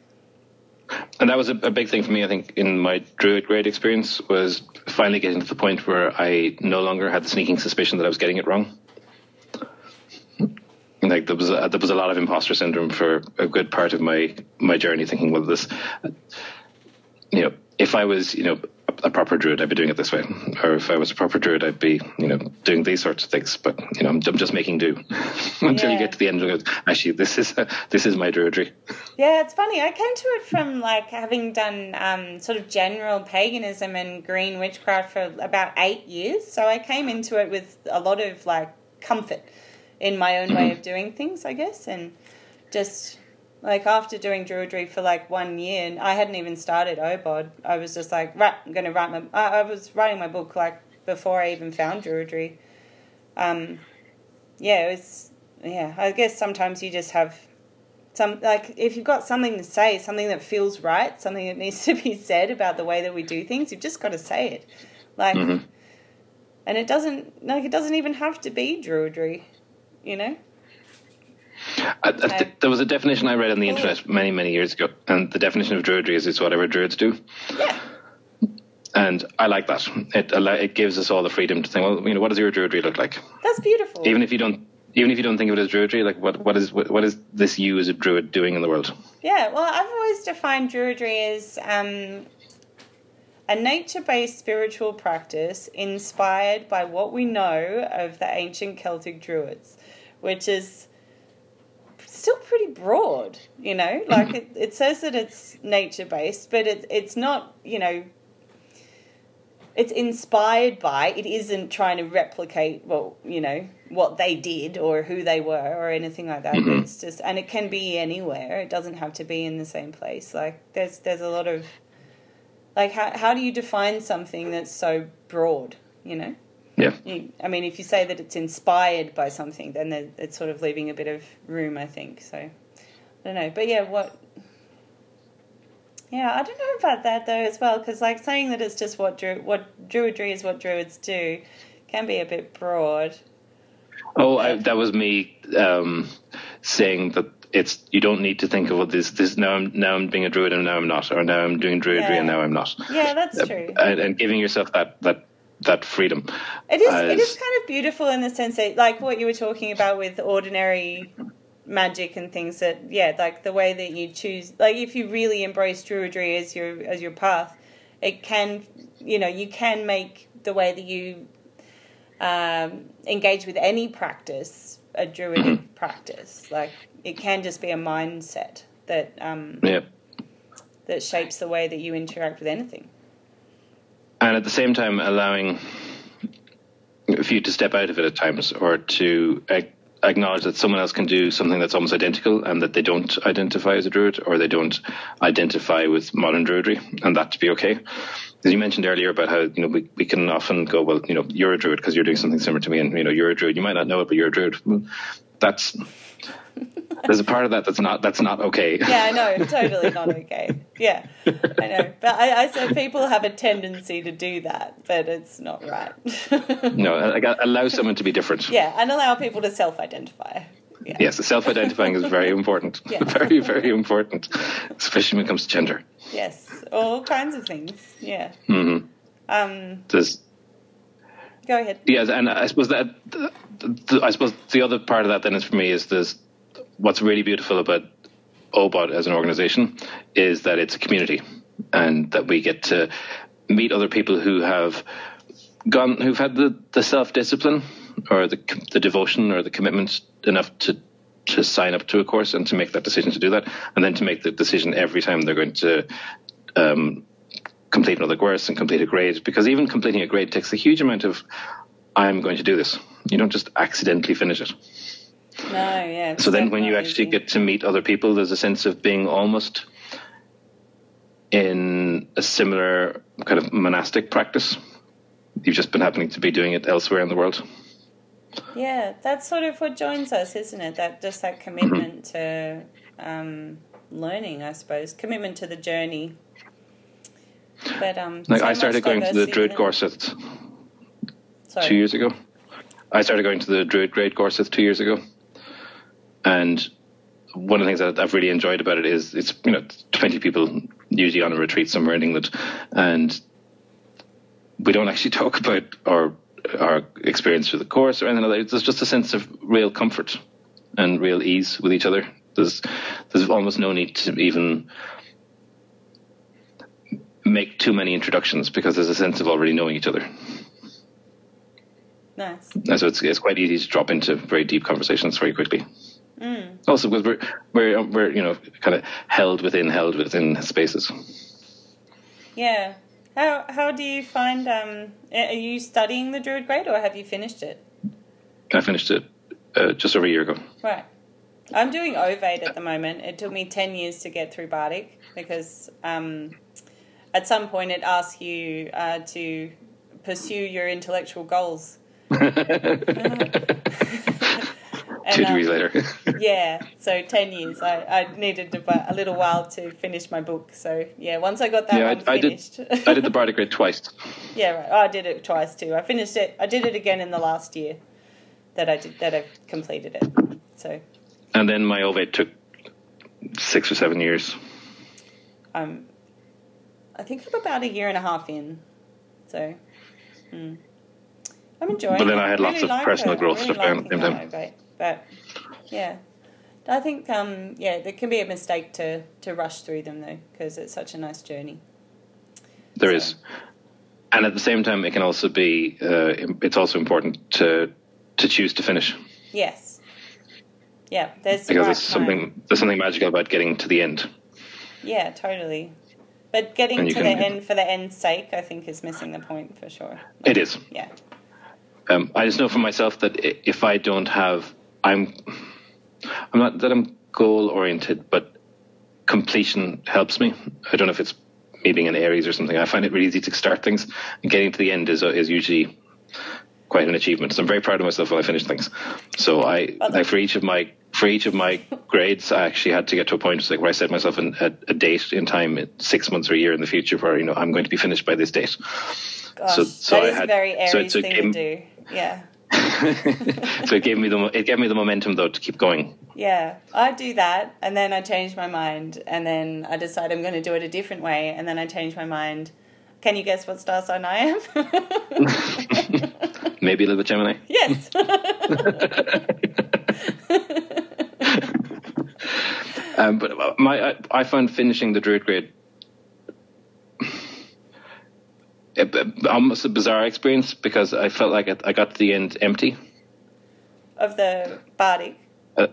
[SPEAKER 2] And that was a, a big thing for me, I think, in my Druid grade experience was finally getting to the point where I no longer had the sneaking suspicion that I was getting it wrong. Like there was a, there was a lot of imposter syndrome for a good part of my my journey, thinking, well, this, you know, if I was, you know, a, proper druid, I'd be doing it this way, or if I was a proper druid, I'd be, you know, doing these sorts of things. But you know, I'm, I'm just making do <laughs> until you get to the end and go, actually, this is <laughs> this is my druidry.
[SPEAKER 1] Yeah, it's funny. I came to it from like having done um, sort of general paganism and green witchcraft for about eight years. So I came into it with a lot of like comfort in my own way of doing things, I guess, and just like after doing druidry for like one year, and I hadn't even started Obod. I was just like, right, I'm going to write my. I, I was writing my book like before I even found druidry, um, yeah, it was yeah. I guess sometimes you just have some like if you've got something to say, something that feels right, something that needs <laughs> to be said about the way that we do things, you've just got to say it. Like,
[SPEAKER 2] Mhm.
[SPEAKER 1] and it doesn't like it doesn't even have to be druidry, you know.
[SPEAKER 2] I, I th- there was a definition I read on the
[SPEAKER 1] Cool.
[SPEAKER 2] internet many, many years ago, and the definition of druidry is it's whatever druids do.
[SPEAKER 1] Yeah,
[SPEAKER 2] And I like that. It it gives us all the freedom to think, well, you know, what does your druidry look like?
[SPEAKER 1] that's beautiful.
[SPEAKER 2] Even if you don't, even if you don't think of it as druidry, like what what is what, what is this you as a druid doing in the world?
[SPEAKER 1] Yeah, well, I've always defined Druidry as um, a nature based spiritual practice inspired by what we know of the ancient Celtic Druids, which is still pretty broad, you know? <laughs> Like it, it says that it's nature based, but it, it's not, you know. It's inspired by. It isn't trying to replicate well, you know what they did or who they were or anything like that.
[SPEAKER 2] Mhm.
[SPEAKER 1] It's just and it can be anywhere. It doesn't have to be in the same place. Like there's there's a lot of like how how do you define something that's so broad? You know.
[SPEAKER 2] Yeah.
[SPEAKER 1] You, I mean, if you say that it's inspired by something, then it's sort of leaving a bit of room. I think so. I don't know, but yeah, what? Yeah, I don't know about that though as well, because like saying that it's just what Dru- what druidry is what druids do can be a bit broad.
[SPEAKER 2] Oh, I, that was me um, saying that it's you don't need to think of what this this now I'm now I'm being a druid and now I'm not, or now I'm doing druidry
[SPEAKER 1] Yeah.
[SPEAKER 2] and now I'm not.
[SPEAKER 1] Yeah, that's
[SPEAKER 2] Uh,
[SPEAKER 1] true.
[SPEAKER 2] and, and giving yourself that that that freedom.
[SPEAKER 1] It is. It
[SPEAKER 2] as-
[SPEAKER 1] is kind of beautiful in the sense that, like what you were talking about with ordinary magic and things that, yeah, like the way that you choose. Like if you really embrace druidry as your as your path, it can, you know, you can make the way that you um, engage with any practice a druidic <clears throat> practice. Like it can just be a mindset that um,
[SPEAKER 2] Yeah.
[SPEAKER 1] that shapes the way that you interact with anything.
[SPEAKER 2] And at the same time allowing for you to step out of it at times or to acknowledge that someone else can do something that's almost identical and that they don't identify as a druid or they don't identify with modern druidry and that to be okay. As you mentioned earlier about how you know we, we can often go well you know you're a druid because you're doing something similar to me and you know you're a druid. You might not know it but you're a druid. Well, that's <laughs> there's a part of that that's not that's not okay
[SPEAKER 1] Yeah, I know, totally not okay. Yeah, I know. But I, I said people have a tendency to do that, but it's not right.
[SPEAKER 2] no like, allow someone to be different
[SPEAKER 1] yeah, and allow people to self identify. Yeah.
[SPEAKER 2] Yes, self-identifying is very important.
[SPEAKER 1] Yeah. <laughs>
[SPEAKER 2] Very, very important, especially when it comes to gender.
[SPEAKER 1] Yes, all kinds of things. Yeah.
[SPEAKER 2] Mm-hmm.
[SPEAKER 1] Um,
[SPEAKER 2] There's,
[SPEAKER 1] go ahead.
[SPEAKER 2] yes, and I suppose that the, the, I suppose the other part of that then is for me is this. What's really beautiful about OBOD as an organization is that it's a community, and that we get to meet other people who have gone, who've had the, the self-discipline or the the devotion or the commitment enough to to sign up to a course and to make that decision to do that, and then to make the decision every time they're going to um, complete another course and complete a grade. Because even completing a grade takes a huge amount of I'm going to do this. You don't just accidentally finish it.
[SPEAKER 1] No, yeah.
[SPEAKER 2] So then, when you actually
[SPEAKER 1] easy.
[SPEAKER 2] get to meet other people, there's a sense of being almost in a similar kind of monastic practice. You've just been happening to be doing it elsewhere in the world.
[SPEAKER 1] Yeah, that's sort of what joins us, isn't it? That just that commitment to um, learning, I suppose, commitment to the journey. But um,
[SPEAKER 2] Like
[SPEAKER 1] so
[SPEAKER 2] I started going to the Druid
[SPEAKER 1] within-
[SPEAKER 2] Gorsedd
[SPEAKER 1] Sorry.
[SPEAKER 2] two years ago. I started going to the Druid Grade Gorsedd two years ago, and one of the things that I've really enjoyed about it is it's you know twenty people usually on a retreat somewhere in England, and we don't actually <laughs> talk about our our experience through the course or anything like that. There's just a sense of real comfort and real ease with each other. There's there's almost no need to even make too many introductions because there's a sense of already knowing each other.
[SPEAKER 1] Nice.
[SPEAKER 2] And so it's, it's quite easy to drop into very deep conversations very quickly.
[SPEAKER 1] Mm.
[SPEAKER 2] Also, because we're we're we're you know kind of held within held within spaces.
[SPEAKER 1] Yeah. How how do you find? Um, are you studying the Druid grade, or have you finished it?
[SPEAKER 2] I finished it uh, just over a year ago.
[SPEAKER 1] Right. I'm doing Ovate at the moment. It took me 10 years to get through Bardic because um, at some point it asks you uh, to pursue your intellectual goals. <laughs>
[SPEAKER 2] Two degrees
[SPEAKER 1] um,
[SPEAKER 2] later. <laughs>
[SPEAKER 1] Yeah, so 10 years. I, I needed a, a little while to finish my book. So, yeah, once I got that
[SPEAKER 2] yeah,
[SPEAKER 1] one
[SPEAKER 2] I, I did.
[SPEAKER 1] finished. <laughs>
[SPEAKER 2] I did the bardic grid twice.
[SPEAKER 1] yeah, right. Oh, I did it twice too. I finished it. I did it again in the last year that I did that I completed it. So,
[SPEAKER 2] And then my ovate took six or seven years.
[SPEAKER 1] I'm I think I'm about a year and a half in. So, hmm. I'm enjoying.
[SPEAKER 2] But then
[SPEAKER 1] it.
[SPEAKER 2] I had lots
[SPEAKER 1] really
[SPEAKER 2] of
[SPEAKER 1] like
[SPEAKER 2] personal
[SPEAKER 1] it.
[SPEAKER 2] growth
[SPEAKER 1] really
[SPEAKER 2] stuff going at the same
[SPEAKER 1] that ovate. But yeah, I think um yeah there can be a mistake to to rush through them though because it's such a nice journey.
[SPEAKER 2] There
[SPEAKER 1] So-
[SPEAKER 2] is, and at the same time, it can also be. Uh, it's also important to to choose to finish
[SPEAKER 1] Yes. Yeah, there's the
[SPEAKER 2] because
[SPEAKER 1] right
[SPEAKER 2] there's something there's something magical about getting to the end.
[SPEAKER 1] Yeah, totally. But getting to
[SPEAKER 2] you
[SPEAKER 1] the end for the end's sake, I think, is missing the point for sure.
[SPEAKER 2] It is.
[SPEAKER 1] Yeah.
[SPEAKER 2] Um, I just know for myself that if I don't have, I'm, I'm not that I'm goal oriented, but completion helps me. I don't know if it's me being an Aries or something. I find it really easy to start things, and getting to the end is uh, is usually quite an achievement. So I'm very proud of myself when I finish things. So I
[SPEAKER 1] Well,
[SPEAKER 2] like for each of my for each of my grades, I actually had to get to a point like where I set myself an, a, a date in time, six months or a year in the future, where you know I'm going to be finished by this date.
[SPEAKER 1] Gosh,
[SPEAKER 2] So- so
[SPEAKER 1] that
[SPEAKER 2] I
[SPEAKER 1] is
[SPEAKER 2] had-
[SPEAKER 1] a very Aries
[SPEAKER 2] so
[SPEAKER 1] thing
[SPEAKER 2] him-
[SPEAKER 1] to do. Yeah. <laughs>
[SPEAKER 2] so it gave me the it gave me the momentum though to keep going.
[SPEAKER 1] Yeah, I do that, and then I change my mind, and then I decide I'm going to do it a different way, and then I change my mind. Can you guess what star sign I am? <laughs>
[SPEAKER 2] Maybe a little bit Gemini. <laughs>
[SPEAKER 1] yes.
[SPEAKER 2] Um, but my I, I found finishing the Druid grade a- almost a bizarre experience because I felt like I got to the end empty.
[SPEAKER 1] of the body.
[SPEAKER 2] Uh,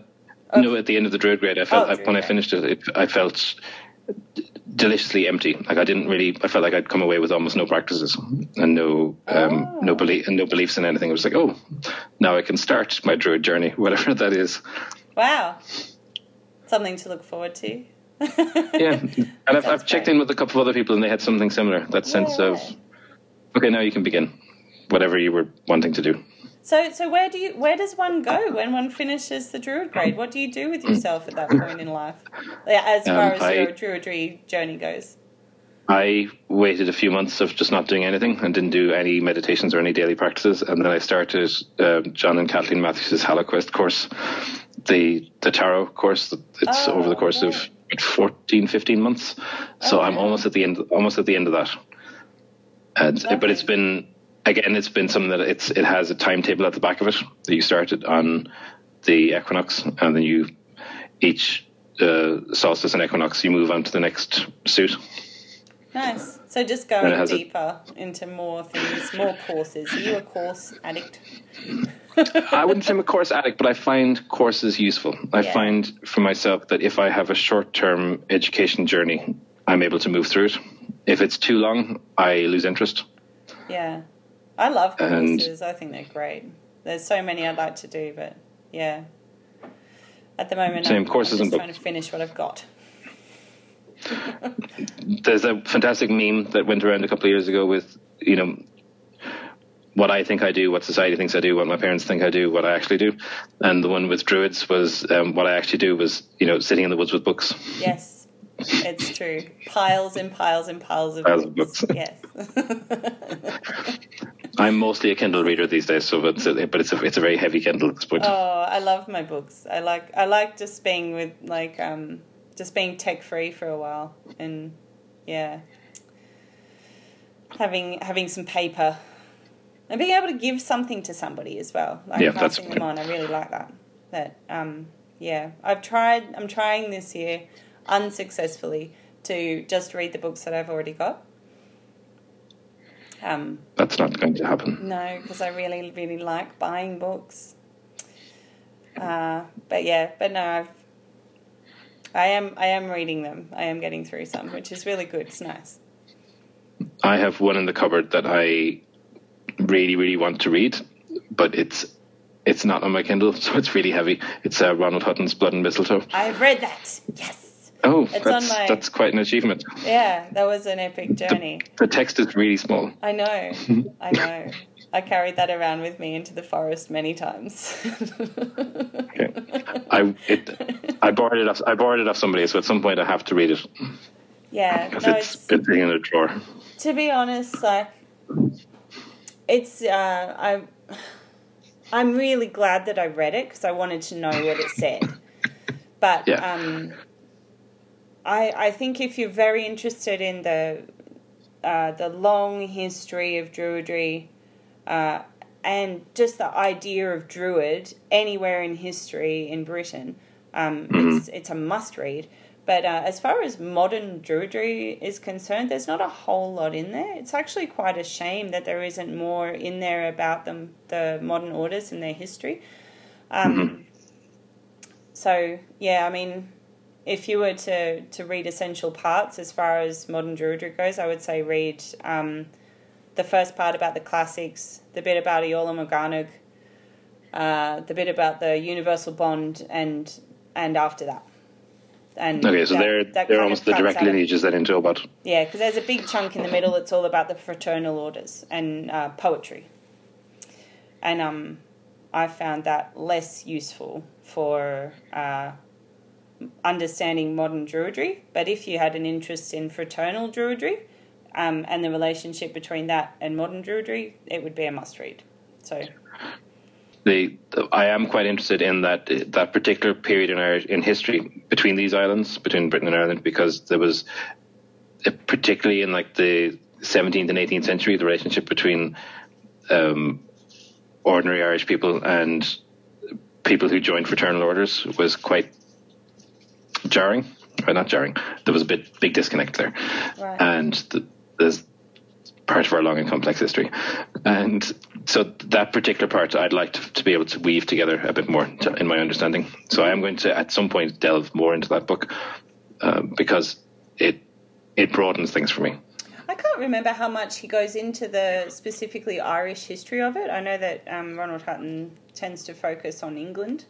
[SPEAKER 1] Oh.
[SPEAKER 2] No, at the end of the Druid grade, I felt
[SPEAKER 1] Oh,
[SPEAKER 2] like when I finished it, it, I felt deliciously empty. Like I didn't really. I felt like I'd come away with almost no practices and no um,
[SPEAKER 1] Oh.
[SPEAKER 2] no belief and no beliefs in anything. It was like, oh, now I can start my Druid journey, <laughs> whatever that is.
[SPEAKER 1] Wow. Something to look forward to. <laughs>
[SPEAKER 2] Yeah, and I've, I've checked in with a couple of other people, and they had something similar. That sense of, okay, now you can begin, whatever you were wanting to do.
[SPEAKER 1] So, so where do you where does one go when one finishes the druid grade? What do you do with yourself at that point in life, Yeah, as
[SPEAKER 2] Um,
[SPEAKER 1] far as
[SPEAKER 2] I-
[SPEAKER 1] your druidry journey goes?
[SPEAKER 2] I waited a few months of just not doing anything and didn't do any meditations or any daily practices, and then I started um, John and Caitlín Matthews' Hallowquest course, the the tarot course. It's
[SPEAKER 1] Oh,
[SPEAKER 2] over the course of 14, 15 months. So
[SPEAKER 1] Oh,
[SPEAKER 2] I'm almost at the end, almost at the end of that. And but it's been again, it's been something that it's it has a timetable at the back of it that you started on the equinox, and then you each uh, solstice and equinox you move on to the next suit.
[SPEAKER 1] Nice. So just going
[SPEAKER 2] has a-
[SPEAKER 1] deeper into more things, more courses. Are you a course addict?
[SPEAKER 2] I wouldn't say I'm a course addict, but I find courses useful. I
[SPEAKER 1] Yeah.
[SPEAKER 2] find for myself that if I have a short term education journey, I'm able to move through it. If it's too long, I lose interest.
[SPEAKER 1] Yeah. I love
[SPEAKER 2] And-
[SPEAKER 1] courses. I think they're great. There's so many I'd like to do, but yeah. At the moment,
[SPEAKER 2] Same,
[SPEAKER 1] I'm,
[SPEAKER 2] courses
[SPEAKER 1] I'm
[SPEAKER 2] and
[SPEAKER 1] trying
[SPEAKER 2] books.
[SPEAKER 1] to finish what I've got.
[SPEAKER 2] There's a fantastic meme that went around a couple of years ago with, you know, what I think I do, what society thinks I do, what my parents think I do, what I actually do. And the one with druids was um, what I actually do was, you know, sitting in the woods with books.
[SPEAKER 1] Yes, it's true. Piles and piles and piles of
[SPEAKER 2] Piles of
[SPEAKER 1] books.
[SPEAKER 2] books.
[SPEAKER 1] Yes. <laughs>
[SPEAKER 2] I'm mostly a Kindle reader these days, so it's a, but it's a it's a very heavy Kindle at this point.
[SPEAKER 1] oh, I love my books. I like I like just being with like um just being tech free for a while and yeah. Having having some paper. And being able to give something to somebody as well. Like
[SPEAKER 2] Yeah, that's-
[SPEAKER 1] passing them on. I really like that. That um yeah. I've tried I'm trying this year unsuccessfully to just read the books that I've already got. Um
[SPEAKER 2] That's not going to happen.
[SPEAKER 1] no, because I really, really like buying books. Uh, but yeah, but no, I've, I am, I am reading them. I am getting through some, which is really good. It's nice.
[SPEAKER 2] I have one in the cupboard that I really, really want to read, but it's it's not on my Kindle, <laughs> so it's really heavy. It's uh, Ronald Hutton's Blood and Mistletoe.
[SPEAKER 1] I've read that. Yes.
[SPEAKER 2] Oh,
[SPEAKER 1] It's
[SPEAKER 2] that's
[SPEAKER 1] my-
[SPEAKER 2] that's quite an achievement.
[SPEAKER 1] Yeah, that was an epic journey.
[SPEAKER 2] The text is really small.
[SPEAKER 1] I know. <laughs> I know. I carried that around with me into the forest many times. <laughs>
[SPEAKER 2] okay. I it, I borrowed it off I borrowed it off somebody, so at some point I have to read it.
[SPEAKER 1] Yeah,
[SPEAKER 2] because
[SPEAKER 1] no,
[SPEAKER 2] it's,
[SPEAKER 1] it's,
[SPEAKER 2] it's in a drawer.
[SPEAKER 1] to be honest, like it's uh, I I'm really glad that I read it because I wanted to know what it said. But
[SPEAKER 2] Yeah.
[SPEAKER 1] um, I I think if you're very interested in the uh, the long history of Druidry uh, and just the idea of Druid anywhere in history in Britain, um, it's it's a must read. But uh, as far as modern Druidry is concerned, there's not a whole lot in there. It's actually quite a shame that there isn't more in there about them, the modern orders and their history. Um, So yeah, I mean, if you were to to read essential parts as far as modern Druidry goes, I would say read um, the first part about the classics, the bit about Iolo Morganwg, uh, the bit about the universal bond, and and after that. And
[SPEAKER 2] Okay, so
[SPEAKER 1] that-
[SPEAKER 2] they're
[SPEAKER 1] that
[SPEAKER 2] they're almost the direct lineages then into Obod.
[SPEAKER 1] Yeah, because there's a big chunk in the middle that's all about the fraternal orders and uh, poetry. And um, I found that less useful for uh, understanding modern Druidry. But if you had an interest in fraternal Druidry um, and the relationship between that and modern Druidry, it would be a must read. So,
[SPEAKER 2] The, the I am quite interested in that that particular period in our in history between these islands, between Britain and Ireland, because there was particularly in like the 17th and 18th century, the relationship between um, ordinary Irish people and people who joined fraternal orders was quite jarring. Or not jarring. There was a bit big disconnect there,
[SPEAKER 1] Right.
[SPEAKER 2] and the, there's part of our long and complex history. And so that particular part I'd like to, to be able to weave together a bit more to, in my understanding. So I am going to at some point delve more into that book uh, because it it broadens things for me.
[SPEAKER 1] I can't remember how much he goes into the specifically Irish history of it. I know that um, Ronald Hutton tends to focus on England.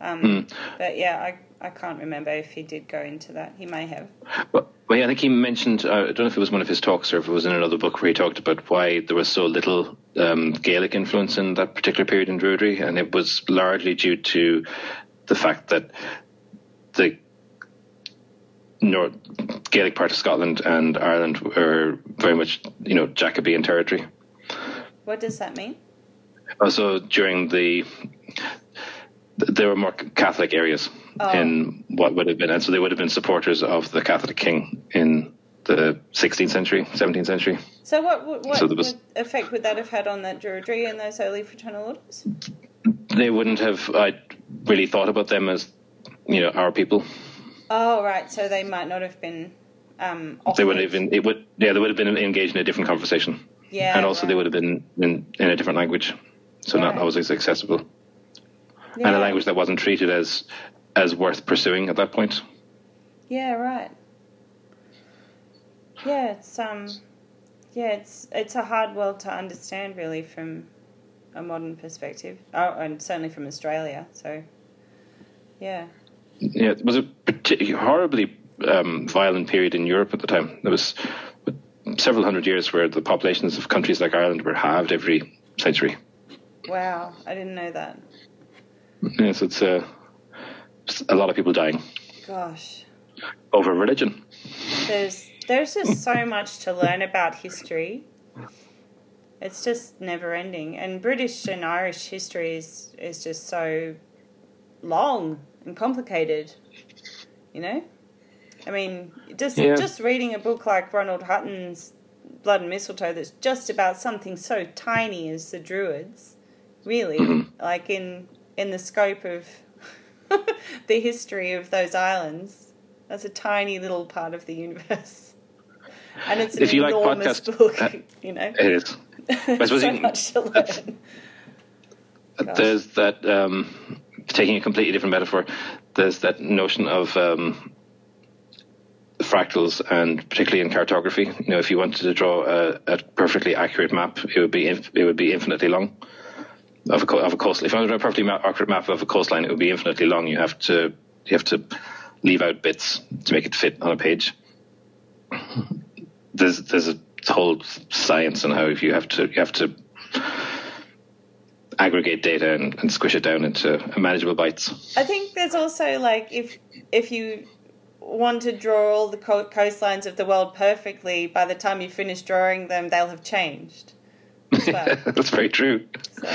[SPEAKER 1] Um, But yeah, I, I can't remember if he did go into that. He may have.
[SPEAKER 2] Well, well, yeah, I think he mentioned, uh, I don't know if it was one of his talks or if it was in another book where he talked about why there was so little um, Gaelic influence in that particular period in Druidry, and it was largely due to the fact that the North Gaelic part of Scotland and Ireland were very much, you know, Jacobean territory.
[SPEAKER 1] What does that mean?
[SPEAKER 2] Also, during the there were more Catholic areas
[SPEAKER 1] Oh.
[SPEAKER 2] in what would have been, and so they would have been supporters of the Catholic king in the 16th century, 17th century.
[SPEAKER 1] So what what,
[SPEAKER 2] So was-
[SPEAKER 1] effect would that have had on that Druidry and those early fraternal orders?
[SPEAKER 2] They wouldn't have I really thought about them as you know our people.
[SPEAKER 1] Oh, right. So they might not have been. Um,
[SPEAKER 2] They would have been it would yeah they would have been engaged in a different conversation,
[SPEAKER 1] Yeah.
[SPEAKER 2] and also they would have been in, in a different language, so not always as accessible, and a language that wasn't treated as as worth pursuing at that point.
[SPEAKER 1] Yeah, right. Yeah, it's um, yeah, it's it's a hard world to understand, really, from a modern perspective. Oh, and certainly from Australia. So, yeah,
[SPEAKER 2] Yeah, it was a particularly horribly um, violent period in Europe at the time. There was several hundred years where the populations of countries like Ireland were halved every century.
[SPEAKER 1] wow, I didn't know that.
[SPEAKER 2] Yes, it's uh, a lot of people dying
[SPEAKER 1] Gosh,
[SPEAKER 2] over religion.
[SPEAKER 1] there's there's just so much to learn about history. It's just never ending, and British and Irish history is is just so long and complicated. You know, I mean, just
[SPEAKER 2] Yeah.
[SPEAKER 1] just reading a book like Ronald Hutton's Blood and Mistletoe that's just about something so tiny as the Druids, really, like in in the scope of <laughs> the history of those islands. That's a tiny little part of the universe, and it's an
[SPEAKER 2] If you like
[SPEAKER 1] enormous
[SPEAKER 2] podcast- <laughs>
[SPEAKER 1] book.
[SPEAKER 2] uh,
[SPEAKER 1] you know,
[SPEAKER 2] It is. <laughs>
[SPEAKER 1] so
[SPEAKER 2] you
[SPEAKER 1] much to learn.
[SPEAKER 2] There's that um, taking a completely different metaphor. There's that notion of um, fractals, and particularly in cartography. You know, if you wanted to draw a, a perfectly accurate map, it would be inf- it would be infinitely long. Of a, of a coast, if I draw a perfectly ma- accurate map of a coastline, it would be infinitely long. You have to you have to leave out bits to make it fit on a page. <laughs> There's there's a whole science on how if you have to you have to aggregate data and, and squish it down into manageable bites.
[SPEAKER 1] I think there's also like if if you want to draw all the coastlines of the world perfectly, by the time you finish drawing them, they'll have changed. Well. <laughs>
[SPEAKER 2] That's very true. So. <laughs>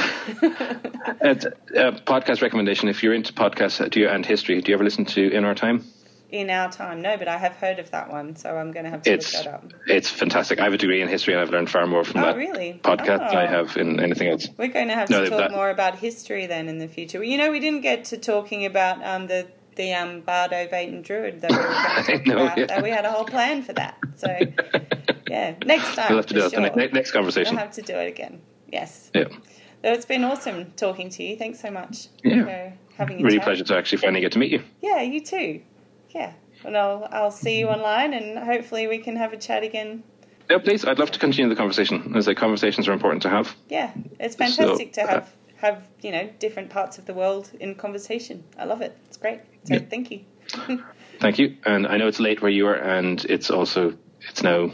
[SPEAKER 2] podcast recommendation: If you're into podcasts do you, and history, do you ever listen to In Our Time?
[SPEAKER 1] In Our Time, no, but I have heard of that one, so I'm going to have to
[SPEAKER 2] it's,
[SPEAKER 1] look that up.
[SPEAKER 2] It's fantastic. I have a degree in history, and I've learned far more from
[SPEAKER 1] oh,
[SPEAKER 2] that
[SPEAKER 1] really?
[SPEAKER 2] podcast
[SPEAKER 1] oh.
[SPEAKER 2] than I have in anything else.
[SPEAKER 1] We're going to have no, to talk that, more about history then in the future. You know, we didn't get to talking about um, the the um, Bardo Vaten Druid that we were going <laughs> to talk know, about. Yeah. we had a whole plan for that. So, <laughs> yeah, next time.
[SPEAKER 2] We'll have to do
[SPEAKER 1] sure.
[SPEAKER 2] that the next conversation.
[SPEAKER 1] We'll have to do it again. Yes.
[SPEAKER 2] Yeah.
[SPEAKER 1] So it's been awesome talking to you. Thanks so much.
[SPEAKER 2] Yeah. having really chat. pleasure to actually finally get to meet you.
[SPEAKER 1] Yeah, you too. Yeah. And I'll, I'll see you online and hopefully we can have a chat again.
[SPEAKER 2] Yeah, please. I'd love to continue the conversation. As like conversations are important to have.
[SPEAKER 1] Yeah, it's fantastic so, to have have you know different parts of the world in conversation. I love it. It's great. So yeah. thank you. <laughs> <laughs>
[SPEAKER 2] thank you. And I know it's late where you are, and it's also it's now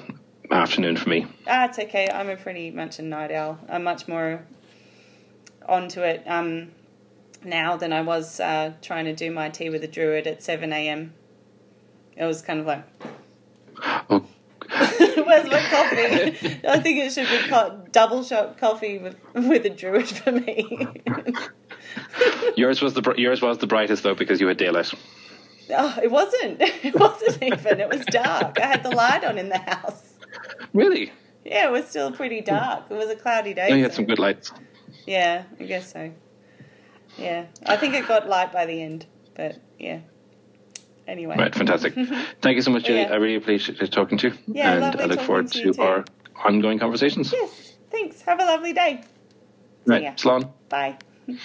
[SPEAKER 2] afternoon for me.
[SPEAKER 1] Ah, it's okay. I'm a pretty much a night owl. I'm much more onto it um, now than I was uh, trying to do my tea with a druid at seven a.m. It was kind of like. Where's my coffee? I think it should be co- double shot coffee with with a druid for me. <laughs>
[SPEAKER 2] yours was the yours was the brightest though because you had daylight.
[SPEAKER 1] Oh, it wasn't. <laughs> It wasn't even. It was dark. I had the light on in the house.
[SPEAKER 2] Really?
[SPEAKER 1] Yeah, it was still pretty dark. It was a cloudy day.
[SPEAKER 2] Oh, you had so. some good lights.
[SPEAKER 1] Yeah, I guess so. Yeah, I think it got light by the end, but yeah. Anyway.
[SPEAKER 2] Right, fantastic. <laughs> Thank you so much, Julie. Yeah. I really appreciate talking to you.
[SPEAKER 1] Yeah,
[SPEAKER 2] and
[SPEAKER 1] I
[SPEAKER 2] look forward
[SPEAKER 1] to,
[SPEAKER 2] to our ongoing conversations.
[SPEAKER 1] Yes, thanks. Have a lovely day.
[SPEAKER 2] Right, Slán.
[SPEAKER 1] Bye. <laughs>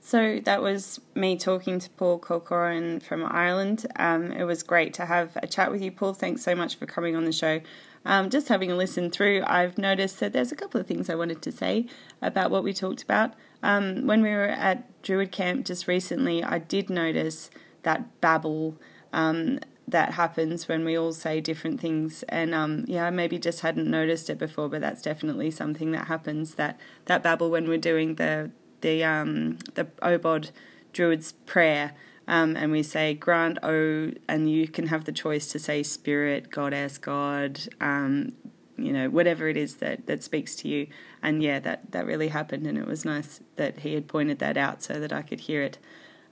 [SPEAKER 1] So that was me talking to Paul Corcoran from Ireland. Um, it was great to have a chat with you, Paul. Thanks so much for coming on the show. Um, just having a listen through, I've noticed that there's a couple of things I wanted to say about what we talked about. Um, when we were at Druid Camp just recently, I did notice that babble um, that happens when we all say different things. And um, yeah, I maybe just hadn't noticed it before, but that's definitely something that happens. That that babble when we're doing the the um, the Obod Druid's prayer. Um, and we say grant O, and you can have the choice to say spirit, goddess, God, um, you know, whatever it is that, that speaks to you. And yeah, that, that really happened, and it was nice that he had pointed that out so that I could hear it.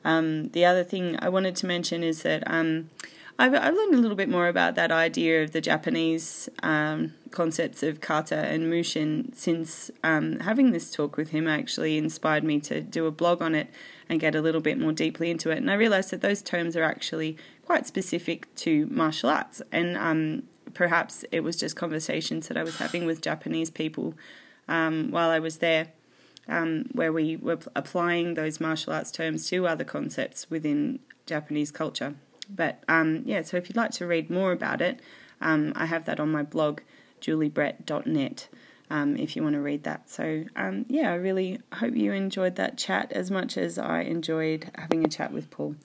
[SPEAKER 1] Um, the other thing I wanted to mention is that um, I've, I've, learned a little bit more about that idea of the Japanese um, concepts of kata and mushin since um, having this talk with him actually inspired me to do a blog on it and get a little bit more deeply into it. And I realized that those terms are actually quite specific to martial arts. And um, perhaps it was just conversations that I was having with Japanese people um, while I was there. Um, where we were applying those martial arts terms to other concepts within Japanese culture. But um, yeah, so if you'd like to read more about it, um, I have that on my blog, juliebrett.net um, if you want to read that. So, um, yeah, I really hope you enjoyed that chat as much as I enjoyed having a chat with Paul.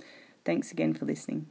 [SPEAKER 1] Thanks again for listening.